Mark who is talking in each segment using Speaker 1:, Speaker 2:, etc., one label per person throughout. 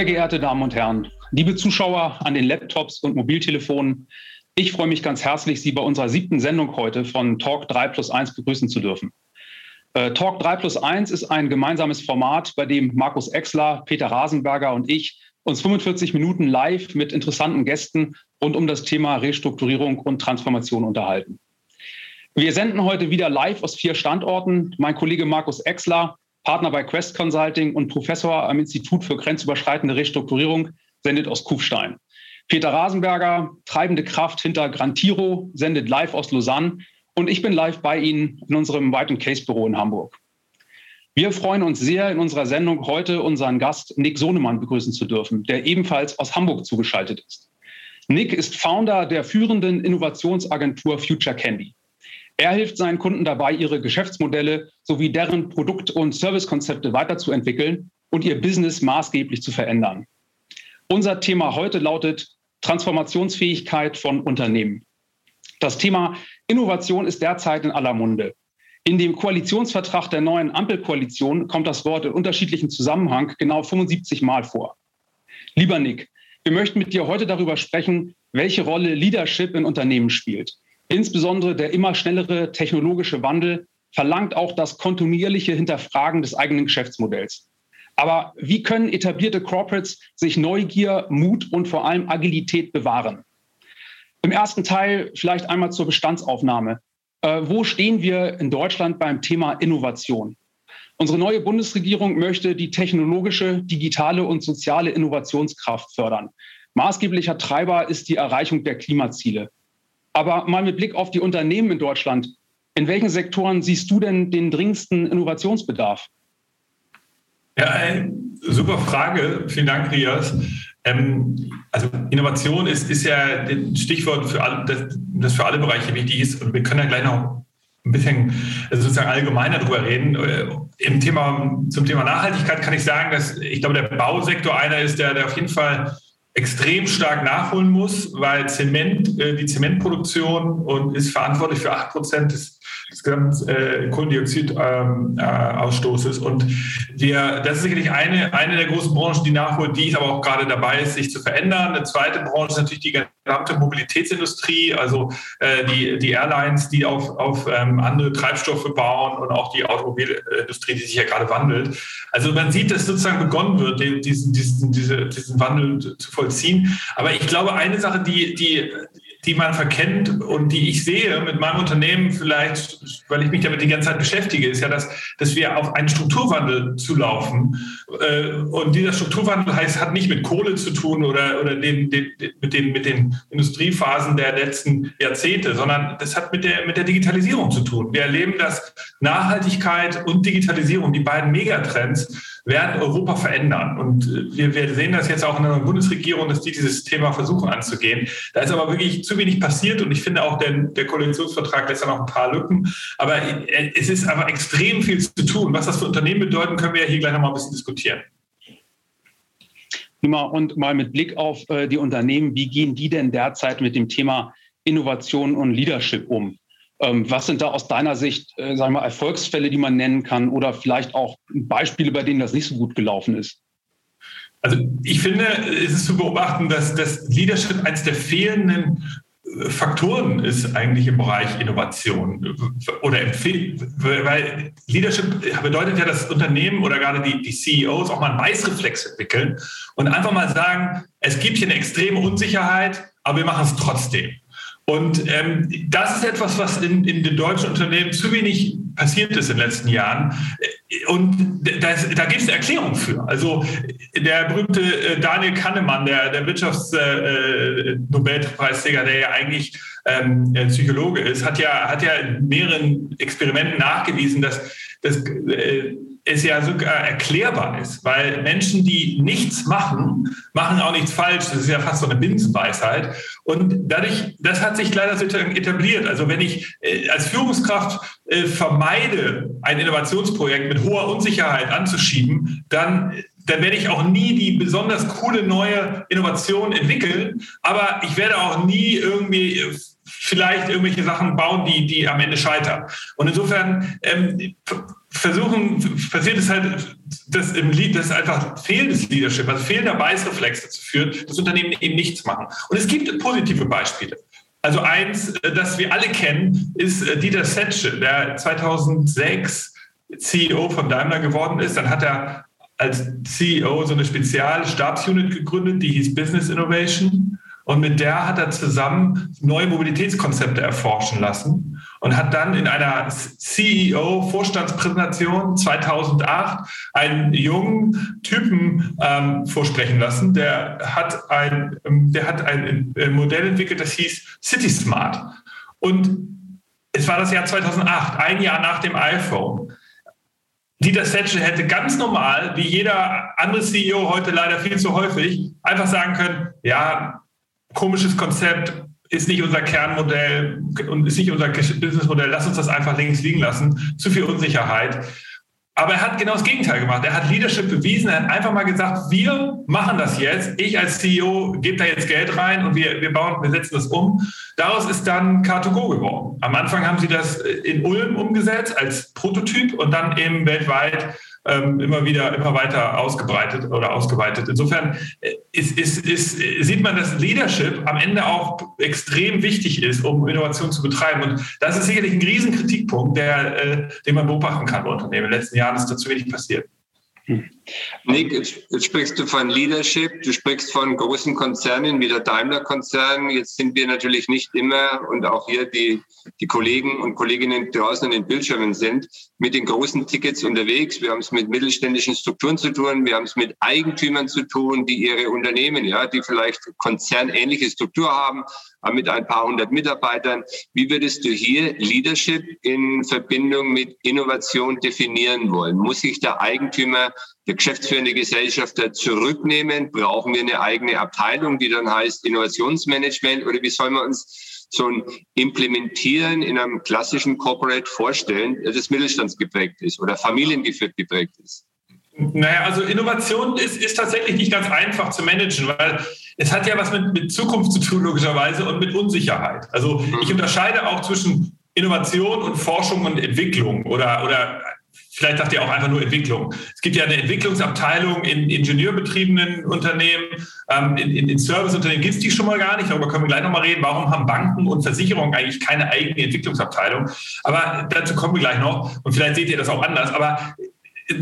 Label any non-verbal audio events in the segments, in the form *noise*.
Speaker 1: Sehr geehrte Damen und Herren, liebe Zuschauer an den Laptops und Mobiltelefonen, ich freue mich ganz herzlich, Sie bei unserer siebten Sendung heute von Talk 3 plus 1 begrüßen zu dürfen. Äh, Talk 3 plus 1 ist ein gemeinsames Format, bei dem Markus Exler, Peter Rasenberger und ich uns 45 Minuten live mit interessanten Gästen rund um das Thema Restrukturierung und Transformation unterhalten. Wir senden heute wieder live aus vier Standorten. Mein Kollege Markus Exler, Partner bei Quest Consulting und Professor am Institut für grenzüberschreitende Restrukturierung, sendet aus Kufstein. Peter Rasenberger, treibende Kraft hinter Grantiro, sendet live aus Lausanne und ich bin live bei Ihnen in unserem White Case Büro in Hamburg. Wir freuen uns sehr, in unserer Sendung heute unseren Gast Nick Sohnemann begrüßen zu dürfen, der ebenfalls aus Hamburg zugeschaltet ist. Nick ist Founder der führenden Innovationsagentur Future Candy. Er hilft seinen Kunden dabei, ihre Geschäftsmodelle sowie deren Produkt- und Servicekonzepte weiterzuentwickeln und ihr Business maßgeblich zu verändern. Unser Thema heute lautet Transformationsfähigkeit von Unternehmen. Das Thema Innovation ist derzeit in aller Munde. In dem Koalitionsvertrag der neuen Ampelkoalition kommt das Wort in unterschiedlichen Zusammenhang genau 75 Mal vor. Lieber Nick, wir möchten mit dir heute darüber sprechen, welche Rolle Leadership in Unternehmen spielt. Insbesondere der immer schnellere technologische Wandel verlangt auch das kontinuierliche Hinterfragen des eigenen Geschäftsmodells. Aber wie können etablierte Corporates sich Neugier, Mut und vor allem Agilität bewahren? Im ersten Teil vielleicht einmal zur Bestandsaufnahme. Äh, wo stehen wir in Deutschland beim Thema Innovation? Unsere neue Bundesregierung möchte die technologische, digitale und soziale Innovationskraft fördern. Maßgeblicher Treiber ist die Erreichung der Klimaziele. Aber mal mit Blick auf die Unternehmen in Deutschland, in welchen Sektoren siehst du denn den dringendsten Innovationsbedarf?
Speaker 2: Ja, super Frage. Vielen Dank, Rias. Ähm, also Innovation ist, ist ja ein Stichwort, für alle, das, das, für alle Bereiche wichtig ist. Und wir können ja gleich noch ein bisschen also sozusagen allgemeiner darüber reden. Äh, Im Thema, zum Thema Nachhaltigkeit kann ich sagen, dass ich glaube, der Bausektor einer ist, der, der auf jeden Fall extrem stark nachholen muss, weil Zement, äh, die Zementproduktion und ist verantwortlich für 8 Prozent des äh, Kohlendioxidausstoßes. Ähm, äh, und wir, das ist sicherlich eine, eine der großen Branchen, die nachholt, die aber auch gerade dabei ist, sich zu verändern. Eine zweite Branche ist natürlich die gesamte Mobilitätsindustrie, also äh, die, die Airlines, die auf, auf ähm, andere Treibstoffe bauen und auch die Automobilindustrie, die sich ja gerade wandelt. Also man sieht, dass sozusagen begonnen wird, diesen, diesen, diese, diesen Wandel zu vollziehen. Aber ich glaube, eine Sache, die, die die man verkennt und die ich sehe mit meinem Unternehmen vielleicht, weil ich mich damit die ganze Zeit beschäftige, ist ja, dass, dass wir auf einen Strukturwandel zulaufen. Äh, und dieser Strukturwandel heißt, hat nicht mit Kohle zu tun oder, oder den, den, mit, den, mit den Industriephasen der letzten Jahrzehnte, sondern das hat mit der, mit der Digitalisierung zu tun. Wir erleben, dass Nachhaltigkeit und Digitalisierung, die beiden Megatrends, werden Europa verändern. Und äh, wir, wir sehen das jetzt auch in der Bundesregierung, dass die dieses Thema versuchen anzugehen. Da ist aber wirklich zu wenig passiert und ich finde auch, der, der Koalitionsvertrag lässt da noch ein paar Lücken. Aber äh, es ist aber extrem viel zu tun. Was das für Unternehmen bedeuten, können wir ja hier gleich noch mal ein bisschen diskutieren.
Speaker 1: Und mal mit Blick auf äh, die Unternehmen, wie gehen die denn derzeit mit dem Thema Innovation und Leadership um? Ähm, was sind da aus deiner Sicht, äh, sagen wir, Erfolgsfälle, die man nennen kann oder vielleicht auch Beispiele, bei denen das nicht so gut gelaufen ist?
Speaker 2: Also ich finde, es ist zu beobachten, dass das Leadership eines der fehlenden äh, Faktoren ist eigentlich im Bereich Innovation oder Empfehlung, weil Leadership bedeutet ja, dass Unternehmen oder gerade die, die CEOs auch mal einen Weißreflex entwickeln und einfach mal sagen, es gibt hier eine extreme Unsicherheit, aber wir machen es trotzdem. Und ähm, das ist etwas, was in, in, den deutschen Unternehmen zu wenig passiert ist in den letzten Jahren. Und das, da gibt es eine Erklärung für. Also der berühmte äh, Daniel Kahnemann, der, der Wirtschaftsnobelpreisträger, äh, der ja eigentlich ähm, Psychologe ist, hat ja, hat ja in mehreren Experimenten nachgewiesen, dass, dass äh, es ja sogar erklärbar ist, weil Menschen, die nichts machen, machen auch nichts falsch. Das ist ja fast so eine Binsenweisheit. Und dadurch, das hat sich leider etabliert. Also wenn ich äh, als Führungskraft äh, vermeide, ein Innovationsprojekt mit hoher Unsicherheit anzuschieben, dann dann werde ich auch nie die besonders coole neue Innovation entwickeln, aber ich werde auch nie irgendwie vielleicht irgendwelche Sachen bauen, die, die am Ende scheitern. Und insofern ähm, versuchen, passiert es halt, dass im Lied, das einfach fehlendes Leadership, also fehlender Beißreflex dazu führt, dass Unternehmen eben nichts machen. Und es gibt positive Beispiele. Also eins, äh, das wir alle kennen, ist äh, Dieter Setsche, der 2006 CEO von Daimler geworden ist. Dann hat er als CEO so eine Spezialstabsunit gegründet, die hieß Business Innovation. Und mit der hat er zusammen neue Mobilitätskonzepte erforschen lassen und hat dann in einer CEO-Vorstandspräsentation 2008 einen jungen Typen ähm, vorsprechen lassen. Der hat ein, ähm, der hat ein Modell entwickelt, das hieß CitySmart. Und es war das Jahr 2008, ein Jahr nach dem iPhone. Dieter Setsche hätte ganz normal, wie jeder andere CEO heute leider viel zu häufig, einfach sagen können, ja, komisches Konzept, ist nicht unser Kernmodell und ist nicht unser Businessmodell, lass uns das einfach links liegen lassen, zu viel Unsicherheit. Aber er hat genau das Gegenteil gemacht. Er hat Leadership bewiesen. Er hat einfach mal gesagt, wir machen das jetzt. Ich als CEO gebe da jetzt Geld rein und wir, wir bauen, wir setzen das um. Daraus ist dann Car2Go geworden. Am Anfang haben sie das in Ulm umgesetzt als Prototyp und dann eben weltweit ähm, immer wieder, immer weiter ausgebreitet oder ausgeweitet. Insofern äh, ist, ist, ist, sieht man, dass Leadership am Ende auch extrem wichtig ist, um Innovation zu betreiben. Und das ist sicherlich ein Riesenkritikpunkt, der, äh, den man beobachten kann bei Unternehmen. In den letzten Jahren ist dazu wenig passiert.
Speaker 3: Nick, jetzt sprichst du von Leadership, du sprichst von großen Konzernen wie der Daimler-Konzern. Jetzt sind wir natürlich nicht immer und auch hier die, die Kollegen und Kolleginnen draußen an den Bildschirmen sind, mit den großen Tickets unterwegs. Wir haben es mit mittelständischen Strukturen zu tun, wir haben es mit Eigentümern zu tun, die ihre Unternehmen, ja, die vielleicht konzernähnliche Struktur haben, mit ein paar hundert Mitarbeitern. Wie würdest du hier Leadership in Verbindung mit Innovation definieren wollen? Muss sich der Eigentümer, der geschäftsführende Gesellschafter zurücknehmen? Brauchen wir eine eigene Abteilung, die dann heißt Innovationsmanagement? Oder wie sollen wir uns so ein Implementieren in einem klassischen Corporate vorstellen, das mittelstandsgeprägt ist oder familiengeführt geprägt ist?
Speaker 2: Naja, also Innovation ist, ist tatsächlich nicht ganz einfach zu managen, weil es hat ja was mit, mit Zukunft zu tun, logischerweise, und mit Unsicherheit. Also ich mhm. unterscheide auch zwischen Innovation und Forschung und Entwicklung oder, oder vielleicht sagt ihr auch einfach nur Entwicklung. Es gibt ja eine Entwicklungsabteilung in ingenieurbetriebenen Unternehmen, ähm, in, in, in Serviceunternehmen gibt es die schon mal gar nicht, darüber können wir gleich nochmal reden. Warum haben Banken und Versicherungen eigentlich keine eigene Entwicklungsabteilung? Aber dazu kommen wir gleich noch und vielleicht seht ihr das auch anders. Aber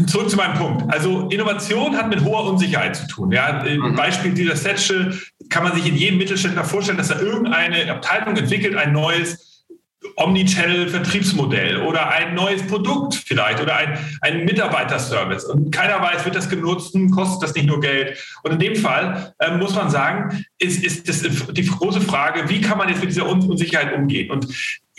Speaker 2: zurück zu meinem Punkt. Also Innovation hat mit hoher Unsicherheit zu tun. Ja, mhm. Beispiel dieser Setsche kann man sich in jedem Mittelständler vorstellen, dass er irgendeine Abteilung entwickelt, ein neues Omnichannel-Vertriebsmodell oder ein neues Produkt vielleicht oder ein, ein Mitarbeiterservice. Und keiner weiß, wird das genutzt, kostet das nicht nur Geld. Und in dem Fall äh, muss man sagen, ist, ist das die große Frage, wie kann man jetzt mit dieser Unsicherheit umgehen? Und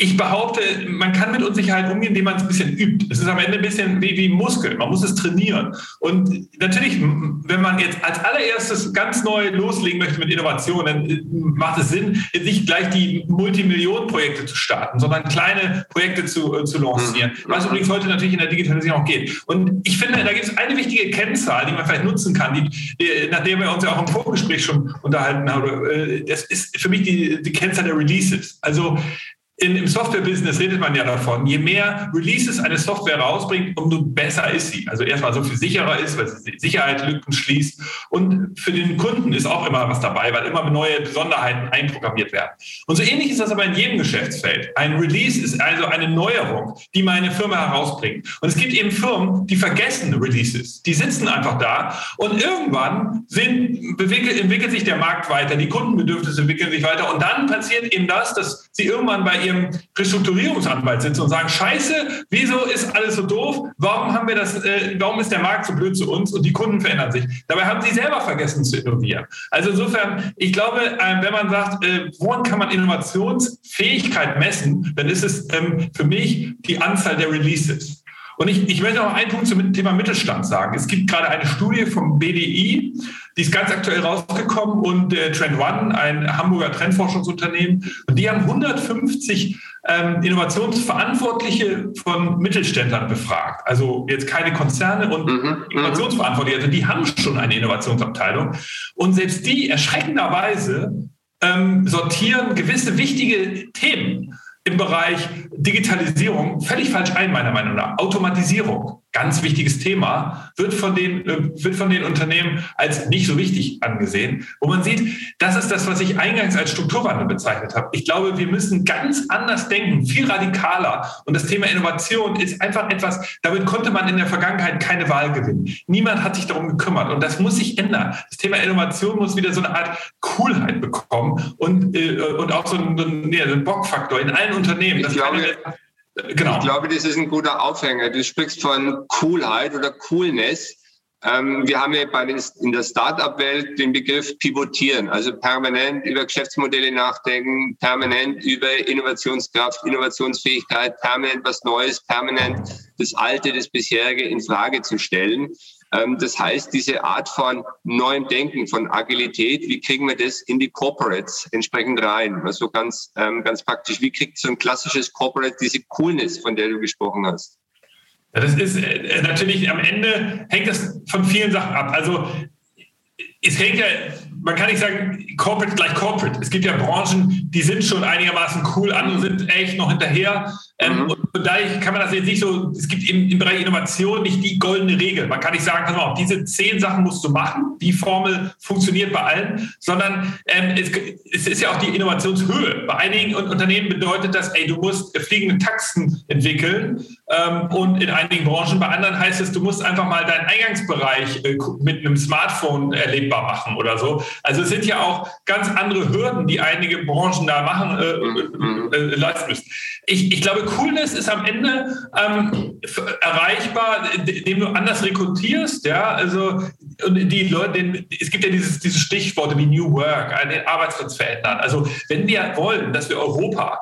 Speaker 2: ich behaupte, man kann mit Unsicherheit umgehen, indem man es ein bisschen übt. Es ist am Ende ein bisschen wie, wie Muskel. Man muss es trainieren. Und natürlich, wenn man jetzt als allererstes ganz neu loslegen möchte mit Innovation, dann äh, macht es Sinn, nicht gleich die Multimillionenprojekte zu starten, sondern kleine Projekte zu, äh, zu lancieren. Mhm. Was übrigens heute natürlich in der Digitalisierung auch geht. Und ich finde, da gibt es eine wichtige Kennzahl, die man vielleicht nutzen kann, die, die, nachdem wir uns ja auch im Vorgespräch schon unterhalten haben. Äh, das ist für mich die, die Kennzahl der Releases. Also in, Im Software-Business redet man ja davon, je mehr Releases eine Software rausbringt, umso besser ist sie. Also erstmal so viel sicherer ist, weil sie Sicherheitslücken schließt. Und für den Kunden ist auch immer was dabei, weil immer neue Besonderheiten einprogrammiert werden. Und so ähnlich ist das aber in jedem Geschäftsfeld. Ein Release ist also eine Neuerung, die meine Firma herausbringt. Und es gibt eben Firmen, die vergessen Releases. Die sitzen einfach da und irgendwann sind, entwickelt sich der Markt weiter, die Kundenbedürfnisse entwickeln sich weiter und dann passiert eben das, dass sie irgendwann bei ihrem Restrukturierungsanwalt sitzen und sagen, scheiße, wieso ist alles so doof? Warum haben wir das, äh, warum ist der Markt so blöd zu uns und die Kunden verändern sich? Dabei haben sie selber vergessen zu innovieren. Also insofern, ich glaube, äh, wenn man sagt, äh, woran kann man Innovationsfähigkeit messen, dann ist es ähm, für mich die Anzahl der Releases. Und ich, ich möchte noch einen Punkt zum Thema Mittelstand sagen. Es gibt gerade eine Studie vom BDI, die ist ganz aktuell rausgekommen und äh, Trend One, ein Hamburger Trendforschungsunternehmen, und die haben 150 ähm, Innovationsverantwortliche von Mittelständlern befragt. Also jetzt keine Konzerne und mhm, mhm. Innovationsverantwortliche, also die haben schon eine Innovationsabteilung. Und selbst die erschreckenderweise ähm, sortieren gewisse wichtige Themen im Bereich Digitalisierung völlig falsch ein, meiner Meinung nach. Automatisierung, ganz wichtiges Thema, wird von den, äh, wird von den Unternehmen als nicht so wichtig angesehen. Wo man sieht, das ist das, was ich eingangs als Strukturwandel bezeichnet habe. Ich glaube, wir müssen ganz anders denken, viel radikaler. Und das Thema Innovation ist einfach etwas, damit konnte man in der Vergangenheit keine Wahl gewinnen. Niemand hat sich darum gekümmert. Und das muss sich ändern. Das Thema Innovation muss wieder so eine Art Coolheit bekommen und, äh, und auch so einen, nee, einen Bockfaktor in allen Unternehmen.
Speaker 3: Ich glaube, genau. ich glaube, das ist ein guter Aufhänger. Du sprichst von Coolheit oder Coolness. Ähm, wir haben ja bei den, in der Startup-Welt den Begriff pivotieren, also permanent über Geschäftsmodelle nachdenken, permanent über Innovationskraft, Innovationsfähigkeit, permanent was Neues, permanent das Alte, das bisherige in Frage zu stellen. Ähm, das heißt, diese Art von neuem Denken, von Agilität, wie kriegen wir das in die Corporates entsprechend rein? Also ganz, ähm, ganz praktisch, wie kriegt so ein klassisches Corporate diese Coolness, von der du gesprochen hast?
Speaker 2: Das ist äh, natürlich am Ende hängt das von vielen Sachen ab. Also es hängt ja, man kann nicht sagen, Corporate gleich Corporate. Es gibt ja Branchen, die sind schon einigermaßen cool, andere sind echt noch hinterher. Ähm, mhm. Und von daher kann man das jetzt nicht so, es gibt im, im, Bereich Innovation nicht die goldene Regel. Man kann nicht sagen, pass mal auf, diese zehn Sachen musst du machen, die Formel funktioniert bei allen, sondern ähm, es, es, ist ja auch die Innovationshöhe. Bei einigen Unternehmen bedeutet das, ey, du musst fliegende Taxen entwickeln ähm, und in einigen Branchen, bei anderen heißt es, du musst einfach mal deinen Eingangsbereich äh, mit einem Smartphone erlebbar machen oder so. Also es sind ja auch ganz andere Hürden, die einige Branchen da machen, äh, mhm. äh, äh leisten müssen. Ich, ich glaube, Coolness ist am Ende ähm, erreichbar, indem du anders rekrutierst. Ja, also und die Leute, es gibt ja dieses, diese Stichworte wie New Work, den Arbeitsplatz verändern. Also wenn wir wollen, dass wir Europa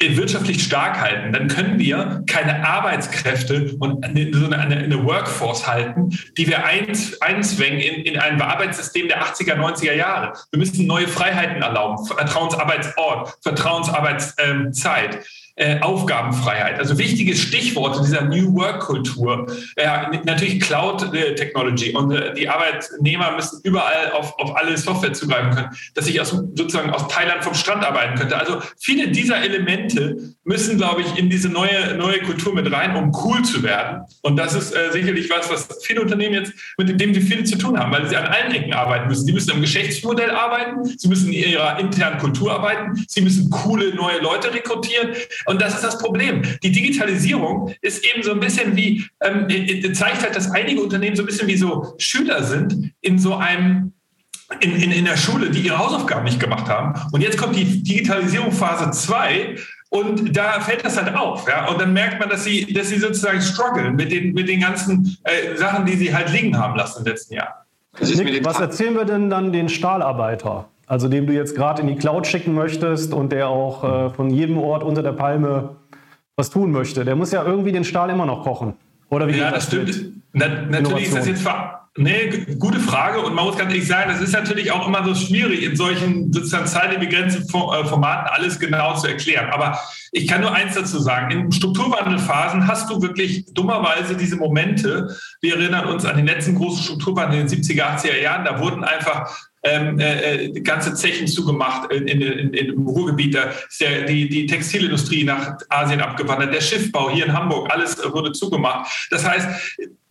Speaker 2: wirtschaftlich stark halten, dann können wir keine Arbeitskräfte und eine, eine, eine Workforce halten, die wir einzwängen in, in ein Arbeitssystem der 80er, 90er Jahre. Wir müssen neue Freiheiten erlauben, Vertrauensarbeitsort, Vertrauensarbeitszeit äh, Aufgabenfreiheit. Also wichtige Stichworte dieser New Work-Kultur. Ja, natürlich Cloud-Technology und äh, die Arbeitnehmer müssen überall auf, auf alle Software zugreifen können, dass ich aus, sozusagen aus Thailand vom Strand arbeiten könnte. Also viele dieser Elemente müssen, glaube ich, in diese neue, neue Kultur mit rein, um cool zu werden. Und das ist äh, sicherlich was, was viele Unternehmen jetzt, mit dem sie viel zu tun haben, weil sie an allen Ecken arbeiten müssen. Sie müssen im Geschäftsmodell arbeiten, sie müssen in ihrer internen Kultur arbeiten, sie müssen coole neue Leute rekrutieren. Und das ist das Problem. Die Digitalisierung ist eben so ein bisschen wie, ähm, zeigt halt, dass einige Unternehmen so ein bisschen wie so Schüler sind in so einem in, in, in der Schule, die ihre Hausaufgaben nicht gemacht haben. Und jetzt kommt die Digitalisierung Phase 2 und da fällt das halt auf. Ja? Und dann merkt man, dass sie, dass sie sozusagen strugglen mit den, mit den ganzen äh, Sachen, die sie halt liegen haben lassen im letzten Jahr.
Speaker 4: Nick, was erzählen wir denn dann den Stahlarbeiter? Also dem du jetzt gerade in die Cloud schicken möchtest und der auch äh, von jedem Ort unter der Palme was tun möchte. Der muss ja irgendwie den Stahl immer noch kochen. Oder wie
Speaker 2: ja, das, stimmt. Na, natürlich ist das jetzt Nee, gute Frage. Und man muss ganz ehrlich sagen, das ist natürlich auch immer so schwierig, in solchen sozusagen zeitbegrenzten äh, Formaten alles genau zu erklären. Aber ich kann nur eins dazu sagen. In Strukturwandelphasen hast du wirklich dummerweise diese Momente. Wir erinnern uns an den letzten großen Strukturwandel in den 70er, 80er Jahren. Da wurden einfach ähm, äh, äh ganze Zechen zugemacht in, in, in, im Ruhrgebiet. Da ist ja die, die Textilindustrie nach Asien abgewandert, der Schiffbau hier in Hamburg, alles wurde zugemacht. Das heißt,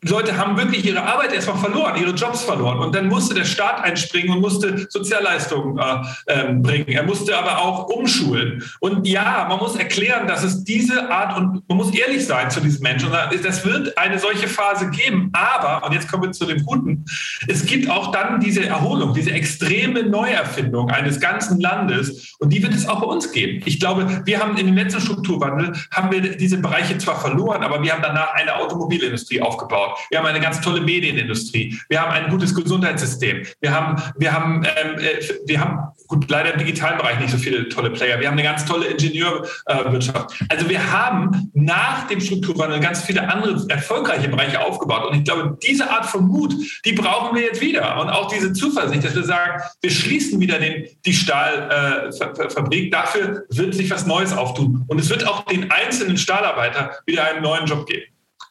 Speaker 2: Leute haben wirklich ihre Arbeit erstmal verloren, ihre Jobs verloren. Und dann musste der Staat einspringen und musste Sozialleistungen äh, ähm, bringen. Er musste aber auch umschulen. Und ja, man muss erklären, dass es diese Art und man muss ehrlich sein zu diesen Menschen. Und das wird eine solche Phase geben. Aber, und jetzt kommen wir zu dem Guten, es gibt auch dann diese Erholung, diese extreme Neuerfindung eines ganzen Landes. Und die wird es auch bei uns geben. Ich glaube, wir haben in dem letzten Strukturwandel, haben wir diese Bereiche zwar verloren, aber wir haben danach eine Automobilindustrie aufgebaut aufgebaut. Wir haben eine ganz tolle Medienindustrie. Wir haben ein gutes Gesundheitssystem. Wir haben, wir haben, ähm, äh, wir haben gut, leider im digitalen Bereich nicht so viele tolle Player. Wir haben eine ganz tolle Ingenieurwirtschaft. also wir haben nach dem Strukturwandel ganz viele andere erfolgreiche Bereiche aufgebaut. Und ich glaube, diese Art von Mut, die brauchen wir jetzt wieder. Und auch diese Zuversicht, dass wir sagen, wir schließen wieder den, die Stahlfabrik. Äh, Dafür wird sich was Neues auftun. Und es wird auch den einzelnen Stahlarbeiter wieder einen neuen Job geben.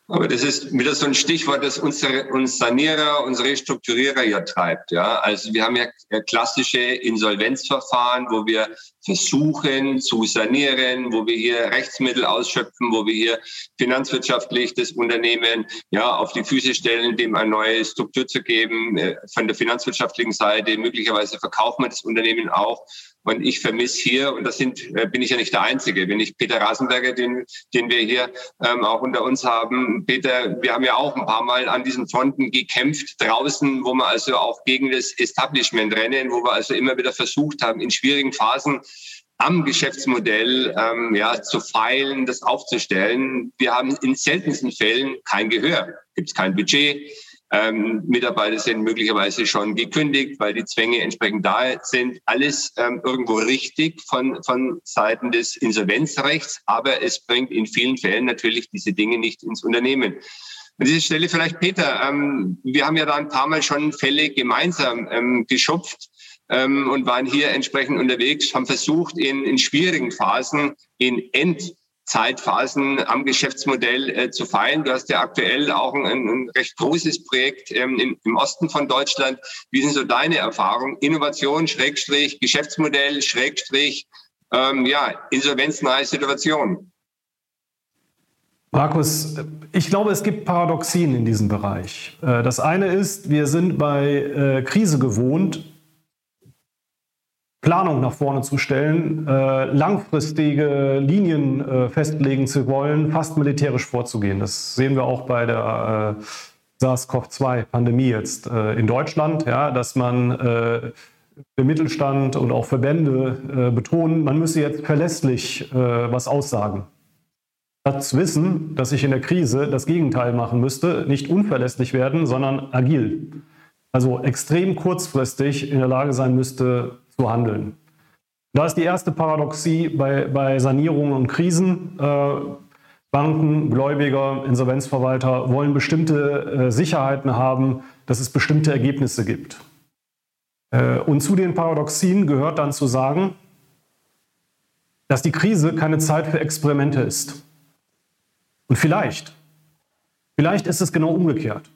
Speaker 3: Aber das ist wieder so ein Stichwort, das unsere, uns Sanierer, unsere Restrukturierer ja treibt. Ja? Also wir haben ja klassische Insolvenzverfahren, wo wir versuchen zu sanieren, wo wir hier Rechtsmittel ausschöpfen, wo wir hier finanzwirtschaftlich das Unternehmen ja auf die Füße stellen, dem eine neue Struktur zu geben, äh, von der finanzwirtschaftlichen Seite. Möglicherweise verkaufen wir das Unternehmen auch. Und ich vermisse hier, und das sind, äh, bin ich ja nicht der Einzige, wenn ich Peter Rasenberger, den, den wir hier ähm, auch unter uns haben. Peter, wir haben ja auch ein paar Mal an diesen Fronten gekämpft draußen, wo wir also auch gegen das Establishment rennen, wo wir also immer wieder versucht haben, in schwierigen Phasen am Geschäftsmodell ähm, ja, zu feilen, das aufzustellen. Wir haben in seltensten Fällen kein Gehör. Gibt es kein Budget, ähm, Mitarbeiter sind möglicherweise schon gekündigt, weil die Zwänge entsprechend da sind. Alles ähm, irgendwo richtig von, von Seiten des Insolvenzrechts, aber es bringt in vielen Fällen natürlich diese Dinge nicht ins Unternehmen. An dieser Stelle vielleicht, Peter, ähm, wir haben ja da ein paar Mal schon Fälle gemeinsam ähm, geschupft ähm, und waren hier entsprechend unterwegs, haben versucht, in, in schwierigen Phasen in End Zeitphasen am Geschäftsmodell äh, zu feilen. Du hast ja aktuell auch ein, ein recht großes Projekt ähm, im, im, Osten von Deutschland. Wie sind so deine Erfahrungen? Innovation, Schrägstrich, Geschäftsmodell, Schrägstrich, ähm, ja, insolvenznahe Situation.
Speaker 4: Markus, ich glaube, es gibt Paradoxien in diesem Bereich. Äh, das eine ist, wir sind bei äh, Krise gewohnt, Planung nach vorne zu stellen, äh, langfristige Linien äh, festlegen zu wollen, fast militärisch vorzugehen. Das sehen wir auch bei der äh, SARS-CoV-2-Pandemie jetzt äh, in Deutschland, ja, dass man äh, der Mittelstand und auch Verbände äh, betonen, man müsse jetzt verlässlich was aussagen. Zu wissen, dass ich in der Krise das Gegenteil machen müsste, nicht unverlässlich werden, sondern agil. Also extrem kurzfristig in der Lage sein müsste, zu handeln. Da ist die erste Paradoxie bei, bei Sanierungen und Krisen. Äh, Banken, Gläubiger, Insolvenzverwalter wollen bestimmte äh, Sicherheiten haben, dass es bestimmte Ergebnisse gibt. Äh, und zu den Paradoxien gehört dann zu sagen, dass die Krise keine Zeit für Experimente ist. Und vielleicht, vielleicht ist es genau umgekehrt.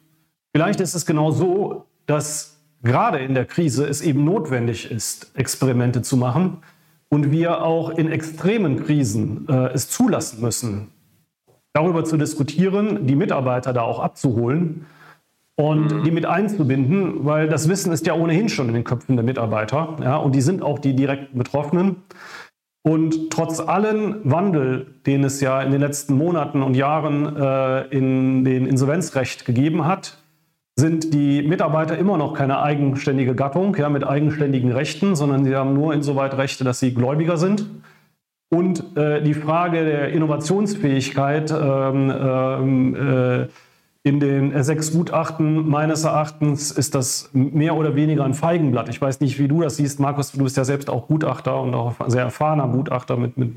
Speaker 4: Vielleicht ist es genau so, dass gerade in der Krise es eben notwendig ist, Experimente zu machen und wir auch in extremen Krisen äh, es zulassen müssen, darüber zu diskutieren, die Mitarbeiter da auch abzuholen und mhm. die mit einzubinden, weil das Wissen ist ja ohnehin schon in den Köpfen der Mitarbeiter ja, und die sind auch die direkten Betroffenen. Und trotz allen Wandel, den es ja in den letzten Monaten und Jahren äh, in den Insolvenzrecht gegeben hat, sind die Mitarbeiter immer noch keine eigenständige Gattung ja, mit eigenständigen Rechten, sondern sie haben nur insoweit Rechte, dass sie Gläubiger sind. Und äh, die Frage der Innovationsfähigkeit ähm, ähm äh, in den sechs Gutachten meines Erachtens ist das mehr oder weniger ein Feigenblatt. Ich weiß nicht, wie du das siehst, Markus. Du bist ja selbst auch Gutachter und auch sehr erfahrener Gutachter mit, mit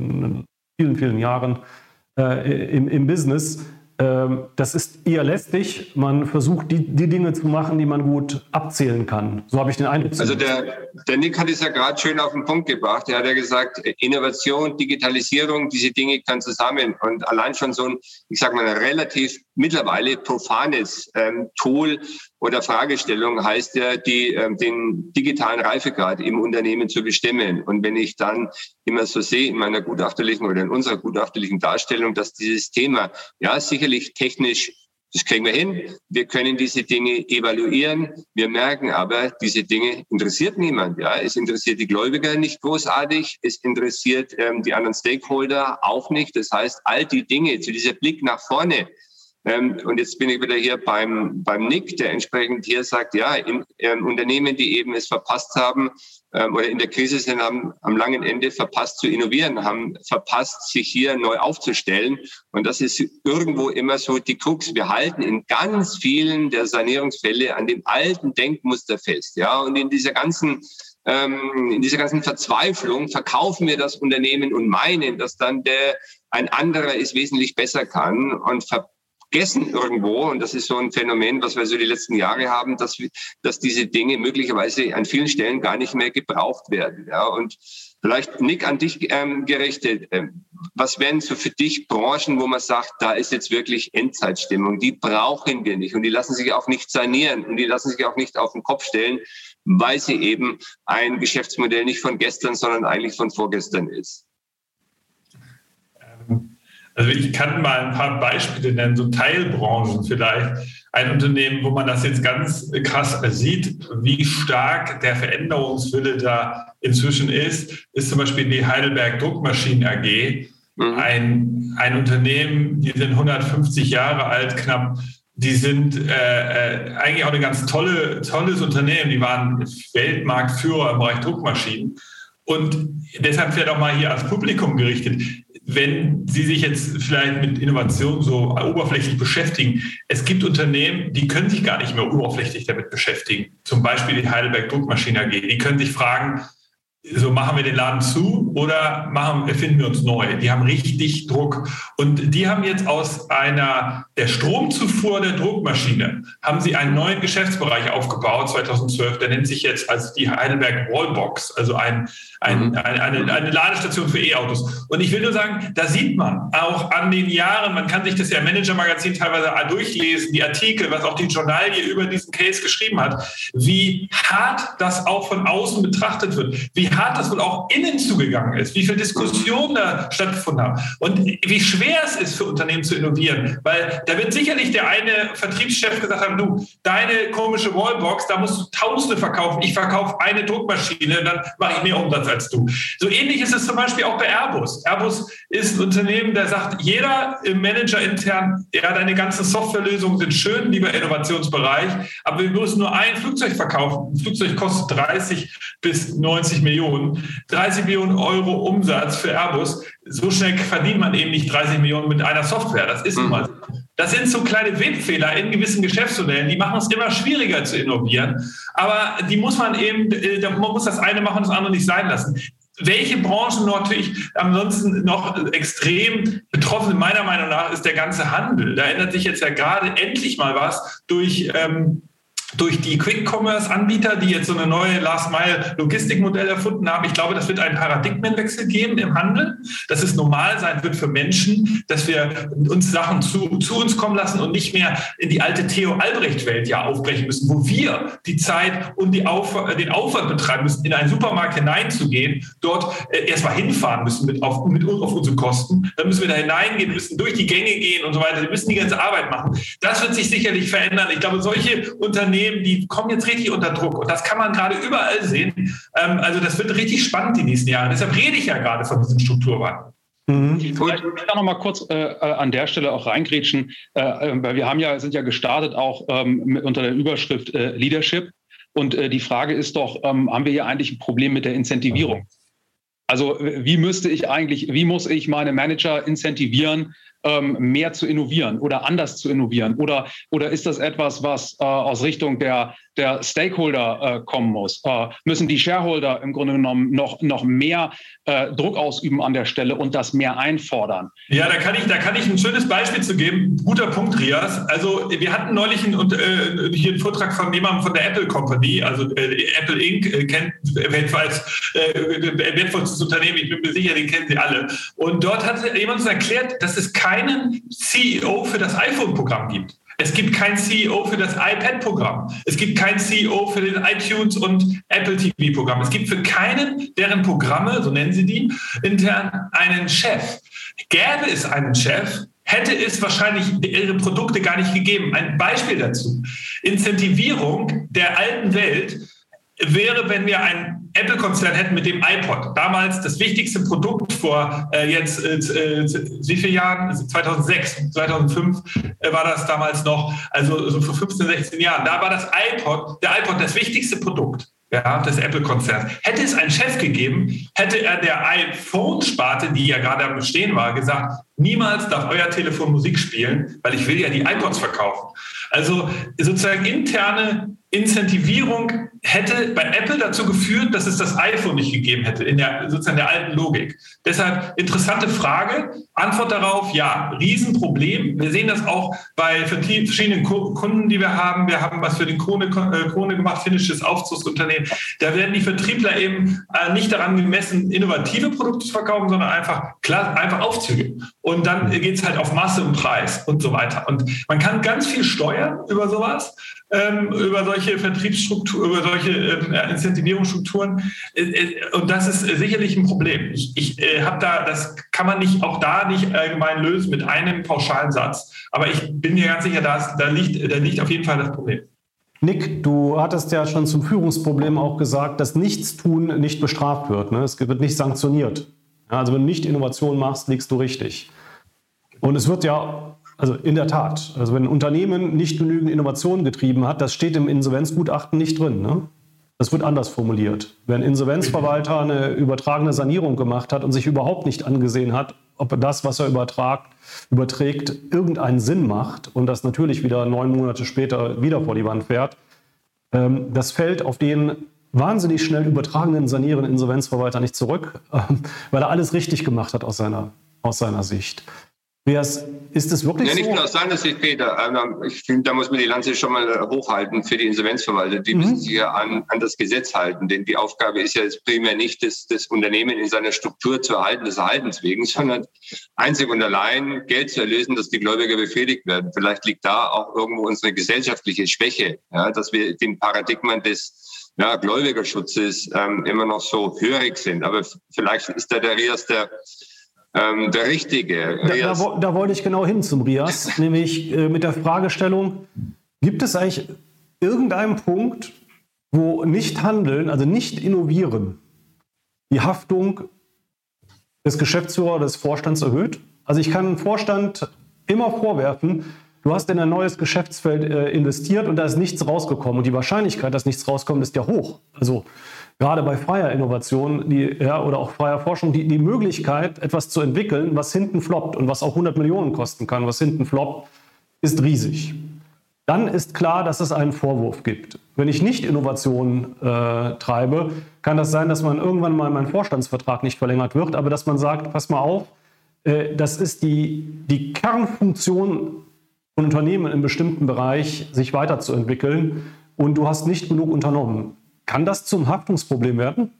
Speaker 4: vielen, vielen Jahren äh, im, im Business. Ähm, das ist eher lästig. Man versucht, die, die Dinge zu machen, die man gut abzählen kann. So habe ich den Eindruck.
Speaker 3: Also der, der Nick hat es ja gerade schön auf den Punkt gebracht. Er hat ja gesagt, Innovation, Digitalisierung, diese Dinge kann zusammen. Und allein schon so ein, ich sage mal, relativ mittlerweile profanes ähm, Tool oder Fragestellung heißt ja, die, ähm, den digitalen Reifegrad im Unternehmen zu bestimmen. Und wenn ich dann immer so sehe in meiner gutachterlichen oder in unserer gutachterlichen Darstellung, dass dieses Thema ja sicherlich technisch das kriegen wir hin. Wir können diese Dinge evaluieren. Wir merken aber, diese Dinge interessiert niemand. Ja, es interessiert die Gläubiger nicht großartig. Es interessiert ähm, die anderen Stakeholder auch nicht. Das heißt, all die Dinge, zu dieser Blick nach vorne, ähm, und jetzt bin ich wieder hier beim, beim Nick, der entsprechend hier sagt, ja, in, ähm, Unternehmen, die eben es verpasst haben ähm, oder in der Krise sind, haben am langen Ende verpasst zu innovieren, haben verpasst, sich hier neu aufzustellen. Und das ist irgendwo immer so die Krux. Wir halten in ganz vielen der Sanierungsfälle an dem alten Denkmuster fest. Ja, und in dieser ganzen ähm, in dieser ganzen Verzweiflung verkaufen wir das Unternehmen und meinen, dass dann der ein anderer es wesentlich besser kann und ver vergessen irgendwo, und das ist so ein Phänomen, was wir so die letzten Jahre haben, dass, dass diese Dinge möglicherweise an vielen Stellen gar nicht mehr gebraucht werden. Ja, und Vielleicht Nick an dich ähm, gerichtet. Ähm, was wären so für dich Branchen, wo man sagt, da ist jetzt wirklich Endzeitstimmung? Die brauchen wir nicht und die lassen sich auch nicht sanieren und die lassen sich auch nicht auf den Kopf stellen, weil sie eben ein Geschäftsmodell nicht von gestern, sondern eigentlich von vorgestern ist.
Speaker 2: Also ich kann mal ein paar Beispiele nennen, so Teilbranchen vielleicht. Ein Unternehmen, wo man das jetzt ganz krass sieht, wie stark der Veränderungswille da inzwischen ist, ist zum Beispiel die Heidelberg Druckmaschinen AG. Mhm. Ein, ein Unternehmen, die sind 150 Jahre alt, knapp die sind äh, äh, eigentlich auch ein ganz tolle, tolles Unternehmen. Die waren Weltmarktführer im Bereich Druckmaschinen. Und deshalb vielleicht auch mal hier als Publikum gerichtet wenn Sie sich jetzt vielleicht mit Innovation so oberflächlich beschäftigen, es gibt Unternehmen, die können sich gar nicht mehr oberflächlich damit beschäftigen. Zum Beispiel die Heidelberg Druckmaschine AG. Die können sich fragen, so machen wir den Laden zu oder machen, erfinden wir uns neu. Die haben richtig Druck. Und die haben jetzt aus einer, der Stromzufuhr der Druckmaschine, haben sie einen neuen Geschäftsbereich aufgebaut, 2012. Der nennt sich jetzt als die Heidelberg Wallbox, also ein, ein, mhm. eine, eine, eine Ladestation für E-Autos. Und ich will nur sagen, da sieht man auch an den Jahren, man kann sich das ja im Manager-Magazin teilweise durchlesen, die Artikel, was auch die Journalie über diesen Case geschrieben hat, wie hart das auch von außen betrachtet wird, wie hart das wohl auch innen zugegangen ist, wie viele Diskussionen da stattgefunden haben und wie schwer es ist für Unternehmen zu innovieren. Weil da wird sicherlich der eine Vertriebschef gesagt haben, du, deine komische Wallbox, da musst du Tausende verkaufen. Ich verkaufe eine Druckmaschine, dann mache ich mehr Umsatz als du. So ähnlich ist es zum Beispiel auch bei Airbus. Airbus ist ein Unternehmen, der sagt, jeder im Manager intern, ja, deine ganzen Softwarelösungen sind schön, lieber Innovationsbereich, aber wir müssen nur ein Flugzeug verkaufen. Ein Flugzeug kostet 30 bis 90 Millionen. Millionen, 30 Millionen Euro Umsatz für Airbus. So schnell verdient man eben nicht 30 Millionen mit einer Software. Das ist nun mal so. Das sind so kleine Webfehler in gewissen Geschäftsmodellen, die machen es immer schwieriger zu innovieren. Aber die muss man eben, äh, man muss das eine machen und das andere nicht sein lassen. Welche Branchen natürlich ansonsten noch extrem betroffen meiner Meinung nach, ist der ganze Handel. Da ändert sich jetzt ja gerade endlich mal was durch ähm, durch die Quick-Commerce-Anbieter, die jetzt so eine neue Last-Mile-Logistikmodell erfunden haben. Ich glaube, das wird einen Paradigmenwechsel geben im Handel, dass es normal sein wird für Menschen, dass wir uns Sachen zu, zu uns kommen lassen und nicht mehr in die alte Theo Albrecht-Welt ja aufbrechen müssen, wo wir die Zeit und die Auf, den Aufwand betreiben müssen, in einen Supermarkt hineinzugehen, dort äh, erstmal hinfahren müssen mit auf, mit, auf unsere Kosten. Dann müssen wir da hineingehen, müssen durch die Gänge gehen und so weiter. Wir müssen die ganze Arbeit machen. Das wird sich sicherlich verändern. Ich glaube, solche Unternehmen Unternehmen, die kommen jetzt richtig unter Druck. Und das kann man gerade überall sehen. Ähm, also das wird richtig spannend die nächsten Jahre. Deshalb rede ich ja gerade von diesem Strukturwandel.
Speaker 1: Mhm. Will ich da noch mal kurz äh, äh, an der Stelle auch reingrätschen, äh, äh, weil wir haben ja, sind ja gestartet auch ähm, mit, unter der Überschrift äh, Leadership. Und äh, die Frage ist doch, ähm, haben wir hier eigentlich ein Problem mit der Incentivierung? Also wie müsste ich eigentlich, wie muss ich meine Manager incentivieren, ähm, mehr zu innovieren oder anders zu innovieren? Oder, oder ist das etwas, was äh, aus Richtung der, der Stakeholder äh, kommen muss? Äh, müssen die Shareholder im Grunde genommen noch, noch mehr äh, Druck ausüben an der Stelle und das mehr einfordern?
Speaker 2: Ja, da kann ich, da kann ich ein schönes Beispiel zu geben. Guter Punkt, Rias. Also wir hatten neulich einen, äh, hier einen Vortrag von jemandem von der Apple Company, also äh, Apple Inc. kennt weltweit äh, wertvollstes Unternehmen, ich bin mir sicher, den kennen Sie alle. Und dort hat jemand uns erklärt, dass es keinen CEO für das iPhone-Programm gibt. Es gibt keinen CEO für das iPad-Programm. Es gibt keinen CEO für den iTunes und Apple TV-Programm. Es gibt für keinen deren Programme, so nennen sie die, intern einen Chef. Gäbe es einen Chef, hätte es wahrscheinlich ihre Produkte gar nicht gegeben. Ein Beispiel dazu. Incentivierung der alten Welt wäre, wenn wir einen Apple-Konzern hätten mit dem iPod. Damals das wichtigste Produkt vor äh, jetzt äh, äh wie viele Jahren? 2006, 2005 äh, war das damals noch, also so vor 15, 16 Jahren. Da war das iPod, der iPod das wichtigste Produkt ja, des Apple-Konzerns. Hätte es einen Chef gegeben, hätte er der iPhone-Sparte, die ja gerade am Bestehen war, gesagt, niemals darf euer Telefon Musik spielen, weil ich will ja die iPods verkaufen. Also sozusagen interne Incentivierung hätte bei Apple dazu geführt, dass es das iPhone nicht gegeben hätte, in der sozusagen der alten Logik. Deshalb interessante Frage. Antwort darauf, ja, Riesenproblem. Wir sehen das auch bei verschiedenen Kunden, die wir haben. Wir haben was für den Krone, äh, Krone gemacht, finnisches Aufzugsunternehmen. Da werden die Vertriebler eben äh, nicht daran gemessen, innovative Produkte zu verkaufen, sondern einfach, einfach Aufzüge. Und dann geht es halt auf Masse und Preis und so weiter. Und man kann ganz viel steuern über sowas ähm, über solche Vertriebsstrukturen, über solche ähm, Incentivierungsstrukturen. Äh, äh, und das ist sicherlich ein Problem. Ich, ich äh, habe da, das kann man nicht auch da nicht allgemein lösen mit einem pauschalen Satz. Aber ich bin mir ganz sicher, da, da, liegt, da liegt auf jeden Fall das Problem.
Speaker 4: Nick, du hattest ja schon zum Führungsproblem auch gesagt, dass Nichtstun nicht bestraft wird. Ne? Es wird nicht sanktioniert. Also wenn du nicht Innovation machst, liegst du richtig. Und es wird ja also in der Tat. Also wenn ein Unternehmen nicht genügend Innovation getrieben hat, das steht im Insolvenzgutachten nicht drin. Ne? Das wird anders formuliert. Wenn ein Insolvenzverwalter eine übertragene Sanierung gemacht hat und sich überhaupt nicht angesehen hat, ob das, was er übertragt, überträgt, irgendeinen Sinn macht und das natürlich wieder neun Monate später wieder vor die Wand fährt, ähm, das fällt auf den wahnsinnig schnell übertragenen sanierenden Insolvenzverwalter nicht zurück, *laughs* weil er alles richtig gemacht hat aus seiner, aus seiner Sicht. Ist es wirklich ja,
Speaker 3: nicht so? nur aus seiner Sicht, Peter. Ähm, ich finde, da muss man die Lanze schon mal hochhalten für die Insolvenzverwalter. Die mhm. müssen sich ja an, an, das Gesetz halten, denn die Aufgabe ist ja jetzt primär nicht, das, das Unternehmen in seiner Struktur zu erhalten, des Erhaltens wegen, sondern einzig und allein Geld zu erlösen, dass die Gläubiger befriedigt werden. Vielleicht liegt da auch irgendwo unsere gesellschaftliche Schwäche, ja, dass wir den Paradigmen des ja, Gläubigerschutzes ähm, immer noch so hörig sind. Aber vielleicht ist da der Rias der ähm, der Richtige.
Speaker 4: Da, da, da, wollte ich genau hin zum Rias, *laughs* nämlich äh, mit der Fragestellung, gibt es eigentlich irgendeinen Punkt, wo nicht handeln, also nicht innovieren, die Haftung des Geschäftsführers oder des Vorstands erhöht? Also ich kann einem Vorstand immer vorwerfen, du hast in ein neues Geschäftsfeld äh, investiert und da ist nichts rausgekommen. Und die Wahrscheinlichkeit, dass nichts rauskommt, ist ja hoch. Also gerade bei freier Innovation die, ja, oder auch freier Forschung die, die Möglichkeit, etwas zu entwickeln, was hinten floppt und was auch 100 Millionen kosten kann, was hinten floppt, ist riesig. Dann ist klar, dass es einen Vorwurf gibt. Wenn ich nicht Innovation äh, treibe, kann das sein, dass man irgendwann mal mein Vorstandsvertrag nicht verlängert wird, aber dass man sagt, pass mal auf, äh, das ist die, die Kernfunktion von Unternehmen im bestimmten Bereich, sich weiterzuentwickeln und du hast nicht genug unternommen. Kann das zum Haftungsproblem werden?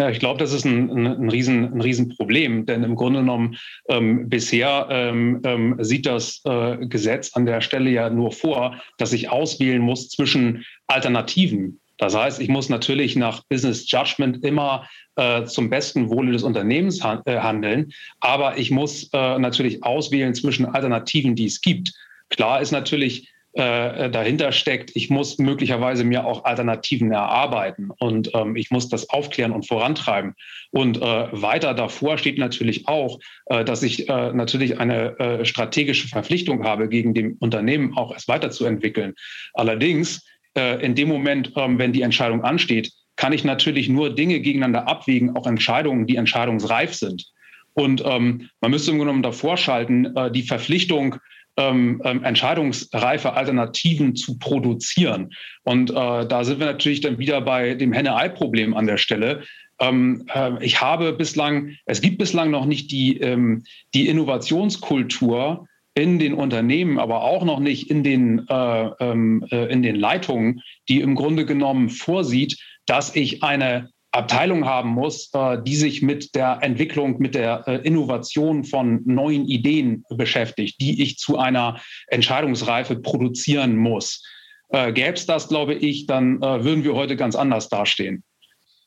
Speaker 1: Ja, ich glaube, das ist ein, ein, ein, Riesen, ein Riesenproblem, denn im Grunde genommen ähm, bisher ähm, ähm, sieht das äh, Gesetz an der Stelle ja nur vor, dass ich auswählen muss zwischen Alternativen. Das heißt, ich muss natürlich nach Business Judgment immer äh, zum besten Wohle des Unternehmens han äh, handeln, aber ich muss äh, natürlich auswählen zwischen Alternativen, die es gibt. Klar ist natürlich, äh, dahinter steckt. Ich muss möglicherweise mir auch Alternativen erarbeiten und ähm, ich muss das aufklären und vorantreiben. Und äh, weiter davor steht natürlich auch, äh, dass ich äh, natürlich eine äh, strategische Verpflichtung habe, gegen dem Unternehmen auch es weiterzuentwickeln. Allerdings äh, in dem Moment, ähm, wenn die Entscheidung ansteht, kann ich natürlich nur Dinge gegeneinander abwägen, auch Entscheidungen, die entscheidungsreif sind. Und ähm, man müsste im Grunde genommen davor schalten, äh, die Verpflichtung, ähm, ähm, entscheidungsreife Alternativen zu produzieren. Und äh, da sind wir natürlich dann wieder bei dem Henne-Ei-Problem an der Stelle. Ähm, äh, ich habe bislang, es gibt bislang noch nicht die, ähm, die Innovationskultur in den Unternehmen, aber auch noch nicht in den, äh, ähm, äh in den Leitungen, die im Grunde genommen vorsieht, dass ich eine Abteilung haben muss, äh, die sich mit der Entwicklung, mit der äh, Innovation von neuen Ideen beschäftigt, die ich zu einer Entscheidungsreife produzieren muss. Äh, Gäbe es das, glaube ich, dann würden wir heute ganz anders dastehen.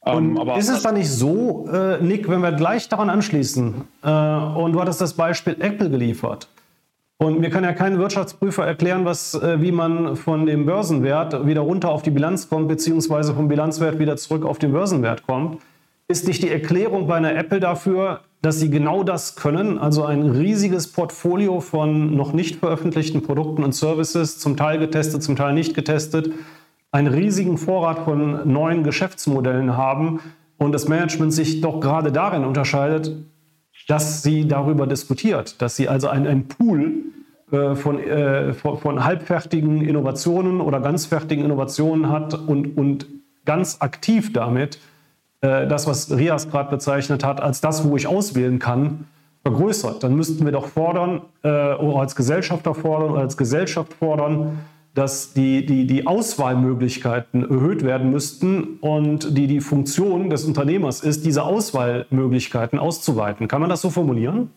Speaker 4: Ähm, und ist es dann nicht so, Nick, wenn wir gleich daran anschließen, und du hattest das Beispiel Apple geliefert, und mir kann ja kein Wirtschaftsprüfer erklären, was, äh, wie man von dem Börsenwert wieder runter auf die Bilanz kommt, beziehungsweise vom Bilanzwert wieder zurück auf den Börsenwert kommt. Ist nicht die Erklärung bei einer Apple dafür, dass sie genau das können, also ein riesiges Portfolio von noch nicht veröffentlichten Produkten und Services, zum Teil getestet, zum Teil nicht getestet, einen riesigen Vorrat von neuen Geschäftsmodellen haben und das Management sich doch gerade darin unterscheidet, dass sie darüber diskutiert, dass sie also einen, Pool äh, von, äh, von, von, halbfertigen Innovationen oder ganzfertigen Innovationen hat und, und ganz aktiv damit äh, das, was Rias gerade bezeichnet hat, als das, wo ich auswählen kann, vergrößert. Dann müssten wir doch fordern, äh, oder als Gesellschafter fordern, als Gesellschaft fordern, dass die, die, die Auswahlmöglichkeiten erhöht werden müssten und die, die Funktion des Unternehmers ist, diese Auswahlmöglichkeiten auszuweiten. Kann man das so formulieren?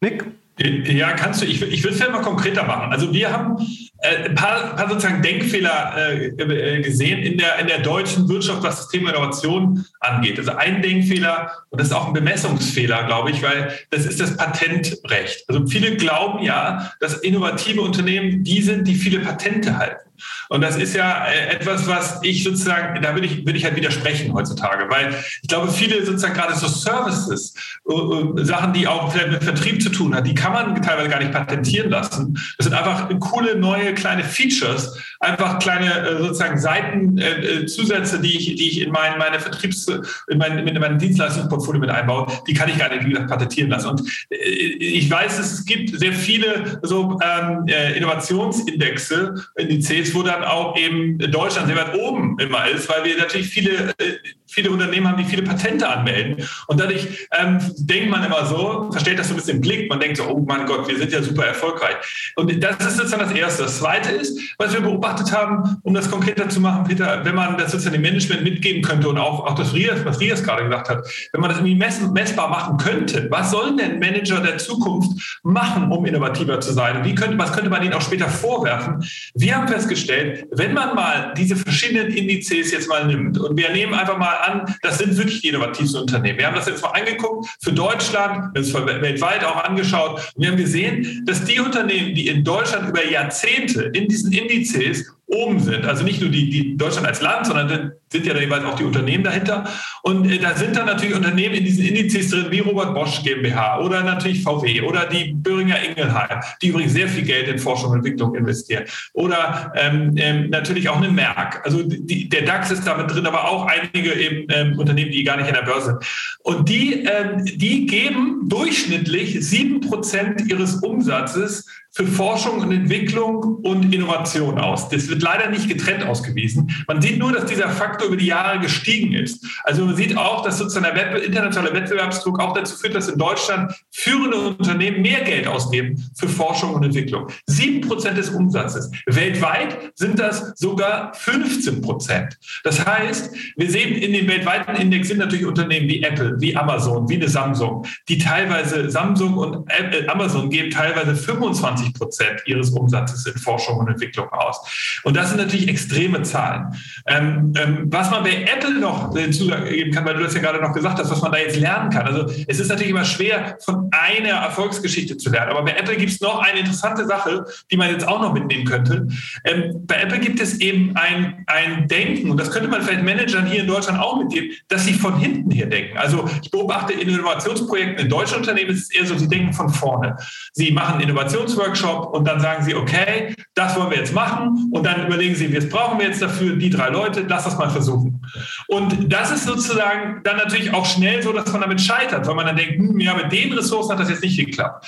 Speaker 2: Nick? Ja, kannst du. Ich, ich will es ja mal konkreter machen. Also wir haben ein paar, paar sozusagen Denkfehler äh, äh, gesehen in der, in der deutschen Wirtschaft, was das Thema Innovation angeht. Also ein Denkfehler, und das ist auch ein Bemessungsfehler, glaube ich, weil das ist das Patentrecht. Also viele glauben ja, dass innovative Unternehmen die sind, die viele Patente halten. Und das ist ja äh, etwas, was ich sozusagen, da würde ich, würde ich halt widersprechen heutzutage, weil ich glaube, viele sozusagen gerade so Services, äh, Sachen, die auch vielleicht mit Vertrieb zu tun hat, die kann man teilweise gar nicht patentieren lassen. Das sind einfach coole neue kleine Features, einfach kleine äh, sozusagen Seitenzusätze, die ich, die ich in mein, meine Vertriebs, in mein, in mein Dienstleistungsportfolio mit einbaue, die kann ich gar nicht, wie gesagt, patentieren lassen. Und ich weiß, es gibt sehr viele so ähm, Innovationsindexe, Indizes, wo dann auch eben Deutschland sehr weit oben immer ist, weil wir natürlich viele, äh, viele Unternehmen haben, die viele Patente anmelden. Und dadurch ähm, denkt man immer so, versteht das so ein bisschen im Blick, man denkt so, oh mein Gott, wir sind ja super erfolgreich. Und das ist sozusagen das Erste. Das Zweite ist, was wir beobachtet haben, um das konkreter zu machen, Peter, wenn man das sozusagen dem Management mitgeben könnte und auch, auch das Rias, was Rias gerade gesagt hat, wenn man das irgendwie mess, messbar machen könnte, was sollen denn Manager der Zukunft machen, um innovativer zu sein? Wie könnte, was könnte man ihnen auch später vorwerfen? Wir haben festgestellt, wenn man mal diese verschiedenen Indizes jetzt mal nimmt und wir nehmen einfach mal an, das sind wirklich die innovativsten Unternehmen. Wir haben das jetzt mal angeguckt. Für Deutschland, wir haben es weltweit auch angeschaut. Und wir haben gesehen, dass die Unternehmen, die in Deutschland über Jahrzehnte in diesen Indizes oben sind. Also nicht nur die, die Deutschland als Land, sondern sind ja jeweils auch die Unternehmen dahinter. Und äh, da sind dann natürlich Unternehmen in diesen Indizes drin, wie Robert Bosch GmbH oder natürlich VW oder die Böhringer Ingelheim, die übrigens sehr viel Geld in Forschung und Entwicklung investieren. Oder ähm, ähm, natürlich auch eine Merck. Also die, der DAX ist damit drin, aber auch einige eben, ähm, Unternehmen, die gar nicht in der Börse sind. Und die, ähm, die geben durchschnittlich sieben Prozent ihres Umsatzes für Forschung und Entwicklung und Innovation aus. Das wird leider nicht getrennt ausgewiesen. Man sieht nur, dass dieser Faktor über die Jahre gestiegen ist. Also man sieht auch, dass sozusagen der Wettbe internationale Wettbewerbsdruck auch dazu führt, dass in Deutschland führende Unternehmen mehr Geld ausgeben für Forschung und Entwicklung. Sieben Prozent des Umsatzes. Weltweit sind das sogar 15 Prozent. Das heißt, wir sehen in dem weltweiten Index sind natürlich Unternehmen wie Apple, wie Amazon, wie eine Samsung, die teilweise Samsung und Amazon geben teilweise 25 20 Prozent ihres Umsatzes in Forschung und Entwicklung aus. Und das sind natürlich extreme Zahlen. Ähm, ähm, was man bei Apple noch hinzugeben kann, weil du das ja gerade noch gesagt hast, was man da jetzt lernen kann. Also es ist natürlich immer schwer, von einer Erfolgsgeschichte zu lernen. Aber bei Apple gibt es noch eine interessante Sache, die man jetzt auch noch mitnehmen könnte. Ähm, bei Apple gibt es eben ein, ein Denken, und das könnte man vielleicht Managern hier in Deutschland auch mitgeben, dass sie von hinten her denken. Also ich beobachte in Innovationsprojekten in deutschen Unternehmen ist es eher so, sie denken von vorne. Sie machen Innovationsworkshops, Workshop und dann sagen sie, okay, das wollen wir jetzt machen und dann überlegen sie, was brauchen wir jetzt dafür, die drei Leute, lass das mal versuchen. Und das ist sozusagen dann natürlich auch schnell so, dass man damit scheitert, weil man dann denkt, hm, ja, mit den Ressourcen hat das jetzt nicht geklappt.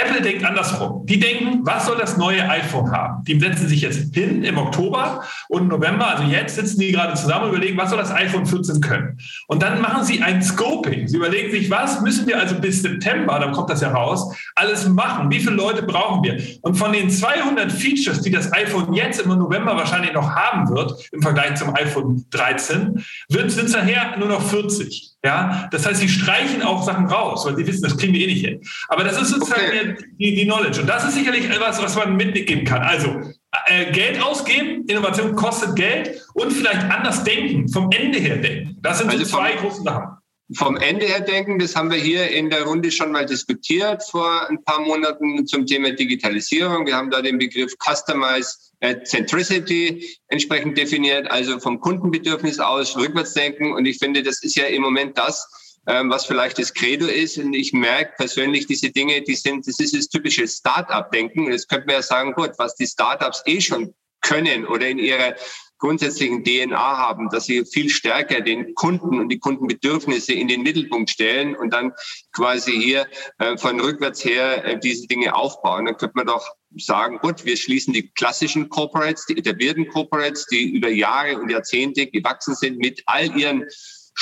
Speaker 2: Apple denkt andersrum. Die denken, was soll das neue iPhone haben? Die setzen sich jetzt hin im Oktober und November, also jetzt sitzen die gerade zusammen und überlegen, was soll das iPhone 14 können? Und dann machen sie ein Scoping. Sie überlegen sich, was müssen wir also bis September, dann kommt das ja raus, alles machen? Wie viele Leute brauchen wir? Und von den 200 Features, die das iPhone jetzt im November wahrscheinlich noch haben wird, im Vergleich zum iPhone 13, sind es nachher nur noch 40. Ja, das heißt, sie streichen auch Sachen raus, weil sie wissen, das kriegen wir eh nicht hin. Aber das ist sozusagen okay. die, die Knowledge. Und das ist sicherlich etwas, was man mitgeben kann. Also äh, Geld ausgeben, Innovation kostet Geld und vielleicht anders denken, vom Ende her denken. Das sind also so zwei große Sachen.
Speaker 3: Vom Ende her denken, das haben wir hier in der Runde schon mal diskutiert vor ein paar Monaten zum Thema Digitalisierung. Wir haben da den Begriff Customize äh, Centricity entsprechend definiert, also vom Kundenbedürfnis aus rückwärts denken. Und ich finde, das ist ja im Moment das, ähm, was vielleicht das Credo ist. Und ich merke persönlich diese Dinge, die sind, das ist das typische Start-up-Denken. Jetzt könnte man ja sagen, gut, was die Startups eh schon können oder in ihrer grundsätzlichen DNA haben, dass sie viel stärker den Kunden und die Kundenbedürfnisse in den Mittelpunkt stellen und dann quasi hier äh, von rückwärts her äh, diese Dinge aufbauen. Dann könnte man doch sagen, gut, wir schließen die klassischen Corporates, die etablierten Corporates, die über Jahre und Jahrzehnte gewachsen sind mit all ihren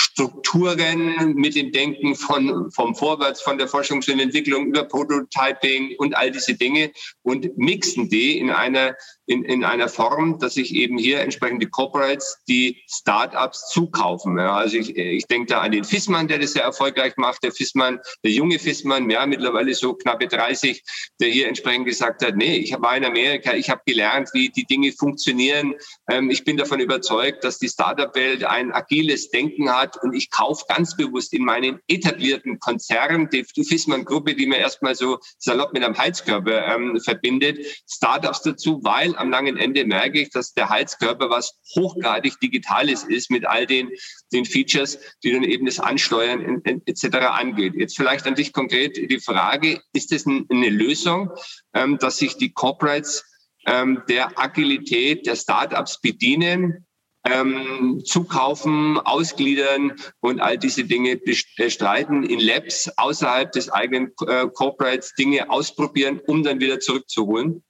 Speaker 3: Strukturen mit dem Denken von, vom Vorwärts, von der Forschung und Entwicklung über Prototyping und all diese Dinge und mixen die in einer in, in einer Form, dass sich eben hier entsprechende Corporates die Startups zukaufen. Ja, also ich, ich denke da an den Fissmann, der das sehr erfolgreich macht. Der Fissmann, der junge Fissmann, ja, mittlerweile so knappe 30, der hier entsprechend gesagt hat, nee, ich war in Amerika, ich habe gelernt, wie die Dinge funktionieren. Ähm, ich bin davon überzeugt, dass die Startup-Welt ein agiles Denken hat und ich kaufe ganz bewusst in meinen etablierten Konzern, die, die Fissmann-Gruppe, die mir erstmal so salopp mit einem Heizkörper ähm, verbindet, Startups dazu, weil am langen Ende merke ich, dass der Heizkörper was hochgradig Digitales ist mit all den, den Features, die dann eben das Ansteuern etc. angeht. Jetzt vielleicht an dich konkret die Frage, ist das eine Lösung, ähm, dass sich die Corporates ähm, der Agilität der Startups bedienen, ähm, zukaufen, ausgliedern und all diese Dinge bestreiten, in Labs außerhalb des eigenen äh, Corporates Dinge ausprobieren, um dann wieder zurückzuholen?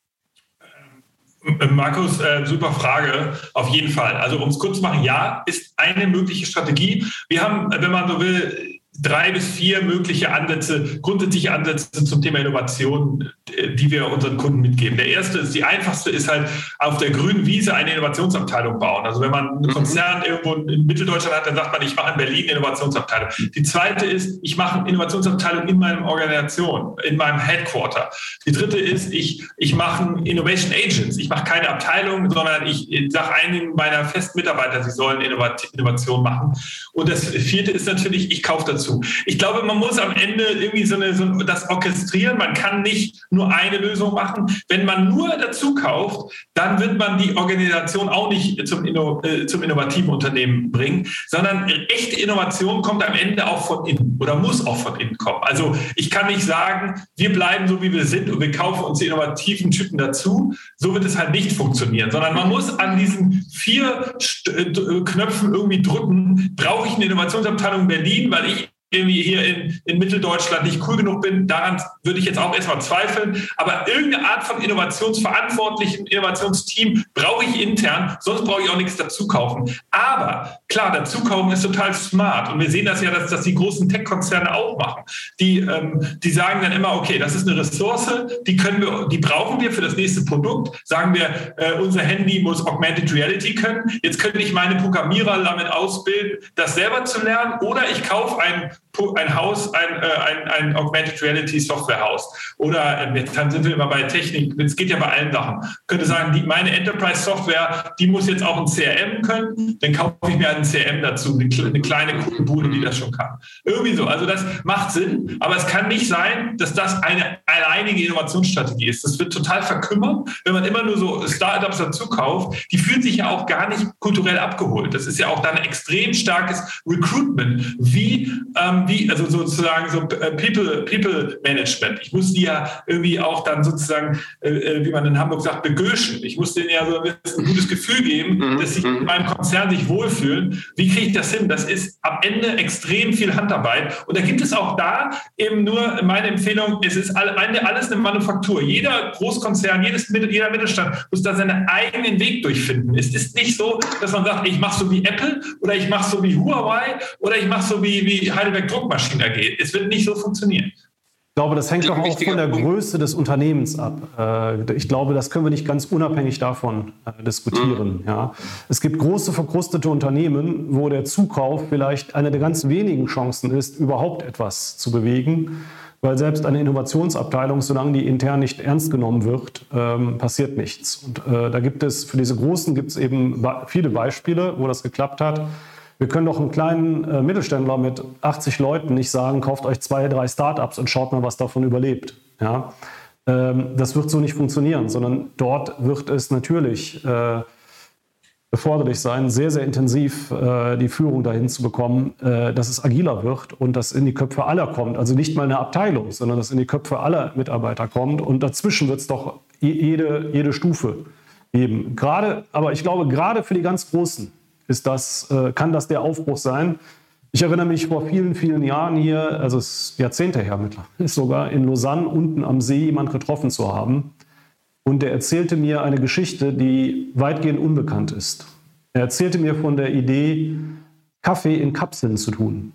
Speaker 2: Markus, äh, super Frage. Auf jeden Fall. Also um es kurz zu machen, ja, ist eine mögliche Strategie. Wir haben, wenn man so will, drei bis vier mögliche Ansätze, grundsätzliche Ansätze zum Thema Innovation, äh, die wir unseren Kunden mitgeben. Der erste ist, die einfachste ist halt auf der grünen Wiese eine Innovationsabteilung bauen. Also wenn man einen mhm. Konzern irgendwo in Mitteldeutschland hat, dann sagt man, ich mache in Berlin eine Innovationsabteilung. Die zweite ist, ich mache eine Innovationsabteilung in meiner Organisation, in meinem Headquarter. Die dritte ist, ich, ich mache Innovation Agents. Ich mache keine Abteilung, sondern ich sage einigen meiner festen Mitarbeiter, sie sollen Innovation machen. Und das vierte ist natürlich, ich kaufe dazu dazu. Ich glaube, man muss am Ende irgendwie so, eine, so das orchestrieren. Man kann nicht nur eine Lösung machen. Wenn man nur dazu kauft, dann wird man die Organisation auch nicht zum, Inno, äh, zum innovativen Unternehmen bringen, sondern echte Innovation kommt am Ende auch von innen oder muss auch von innen kommen. Also ich kann nicht sagen, wir bleiben so, wie wir sind und wir kaufen uns die innovativen Typen dazu. So wird es halt nicht funktionieren, sondern man muss an diesen vier äh, Knöpfen irgendwie drücken. Brauche ich eine Innovationsabteilung in Berlin, weil ich irgendwie hier in, in Mitteldeutschland nicht cool genug bin, daran würde ich jetzt auch erstmal zweifeln. Aber irgendeine Art von innovationsverantwortlichen Innovationsteam brauche ich intern, sonst brauche ich auch nichts dazu kaufen. Aber klar, dazu kaufen ist total smart. Und wir sehen das ja, dass, dass die großen Tech-Konzerne auch machen. Die, ähm, die sagen dann immer, okay, das ist eine Ressource, die können wir, die brauchen wir für das nächste Produkt. Sagen wir, äh, unser Handy muss Augmented Reality können. Jetzt könnte ich meine Programmierer damit ausbilden, das selber zu lernen. Oder ich kaufe ein ein Haus, ein, äh, ein, ein Augmented Reality Software Haus. Oder äh, jetzt sind wir immer bei Technik, es geht ja bei allen Sachen. Ich könnte sagen, die, meine Enterprise Software, die muss jetzt auch ein CRM können, dann kaufe ich mir einen CRM dazu, eine, eine kleine Bude, die das schon kann. Irgendwie so. Also das macht Sinn, aber es kann nicht sein, dass das eine alleinige Innovationsstrategie ist. Das wird total verkümmern, wenn man immer nur so Startups dazu kauft. Die fühlen sich ja auch gar nicht kulturell abgeholt. Das ist ja auch dann ein extrem starkes Recruitment. Wie ähm, wie, also sozusagen so äh, People, People Management. Ich muss die ja irgendwie auch dann sozusagen, äh, äh, wie man in Hamburg sagt, begöschen. Ich muss denen ja so ein, ein gutes Gefühl geben, mhm. dass sie in mhm. meinem Konzern sich wohlfühlen. Wie kriege ich das hin? Das ist am Ende extrem viel Handarbeit. Und da gibt es auch da eben nur meine Empfehlung, es ist alles eine Manufaktur. Jeder Großkonzern, jedes, jeder Mittelstand muss da seinen eigenen Weg durchfinden. Es ist nicht so, dass man sagt, ich mache so wie Apple oder ich mache so wie Huawei oder ich mache so wie, wie Heidelberg Druckmaschine geht. Es wird nicht so funktionieren.
Speaker 4: Ich glaube, das hängt doch auch von der Größe des Unternehmens ab. Äh, ich glaube, das können wir nicht ganz unabhängig davon äh, diskutieren. Mhm. Ja. Es gibt große, verkrustete Unternehmen, wo der Zukauf vielleicht eine der ganz wenigen Chancen ist, überhaupt etwas zu bewegen. Weil selbst eine Innovationsabteilung, solange die intern nicht ernst genommen wird, ähm, passiert nichts. Und äh, da gibt es, für diese Großen gibt es eben viele Beispiele, wo das geklappt hat. Wir können doch einen kleinen äh, Mittelständler mit 80 Leuten nicht sagen, kauft euch zwei, drei Startups und schaut mal, was davon überlebt. Ja? Ähm, das wird so nicht funktionieren, sondern dort wird es natürlich äh, erforderlich sein, sehr, sehr intensiv äh, die Führung dahin zu bekommen, äh, dass es agiler wird und dass in die Köpfe aller kommt. Also nicht mal eine Abteilung, sondern dass in die Köpfe aller Mitarbeiter kommt. Und dazwischen wird es doch jede, jede Stufe geben. Gerade, aber ich glaube, gerade für die ganz Großen ist das, äh, kann das der Aufbruch sein. Ich erinnere mich vor vielen, vielen Jahren hier, also es ist Jahrzehnte her mittlerweile, *laughs* sogar in Lausanne unten am See jemand getroffen zu haben. Und der erzählte mir eine Geschichte, die weitgehend unbekannt ist. Er erzählte mir von der Idee, Kaffee in Kapseln zu tun.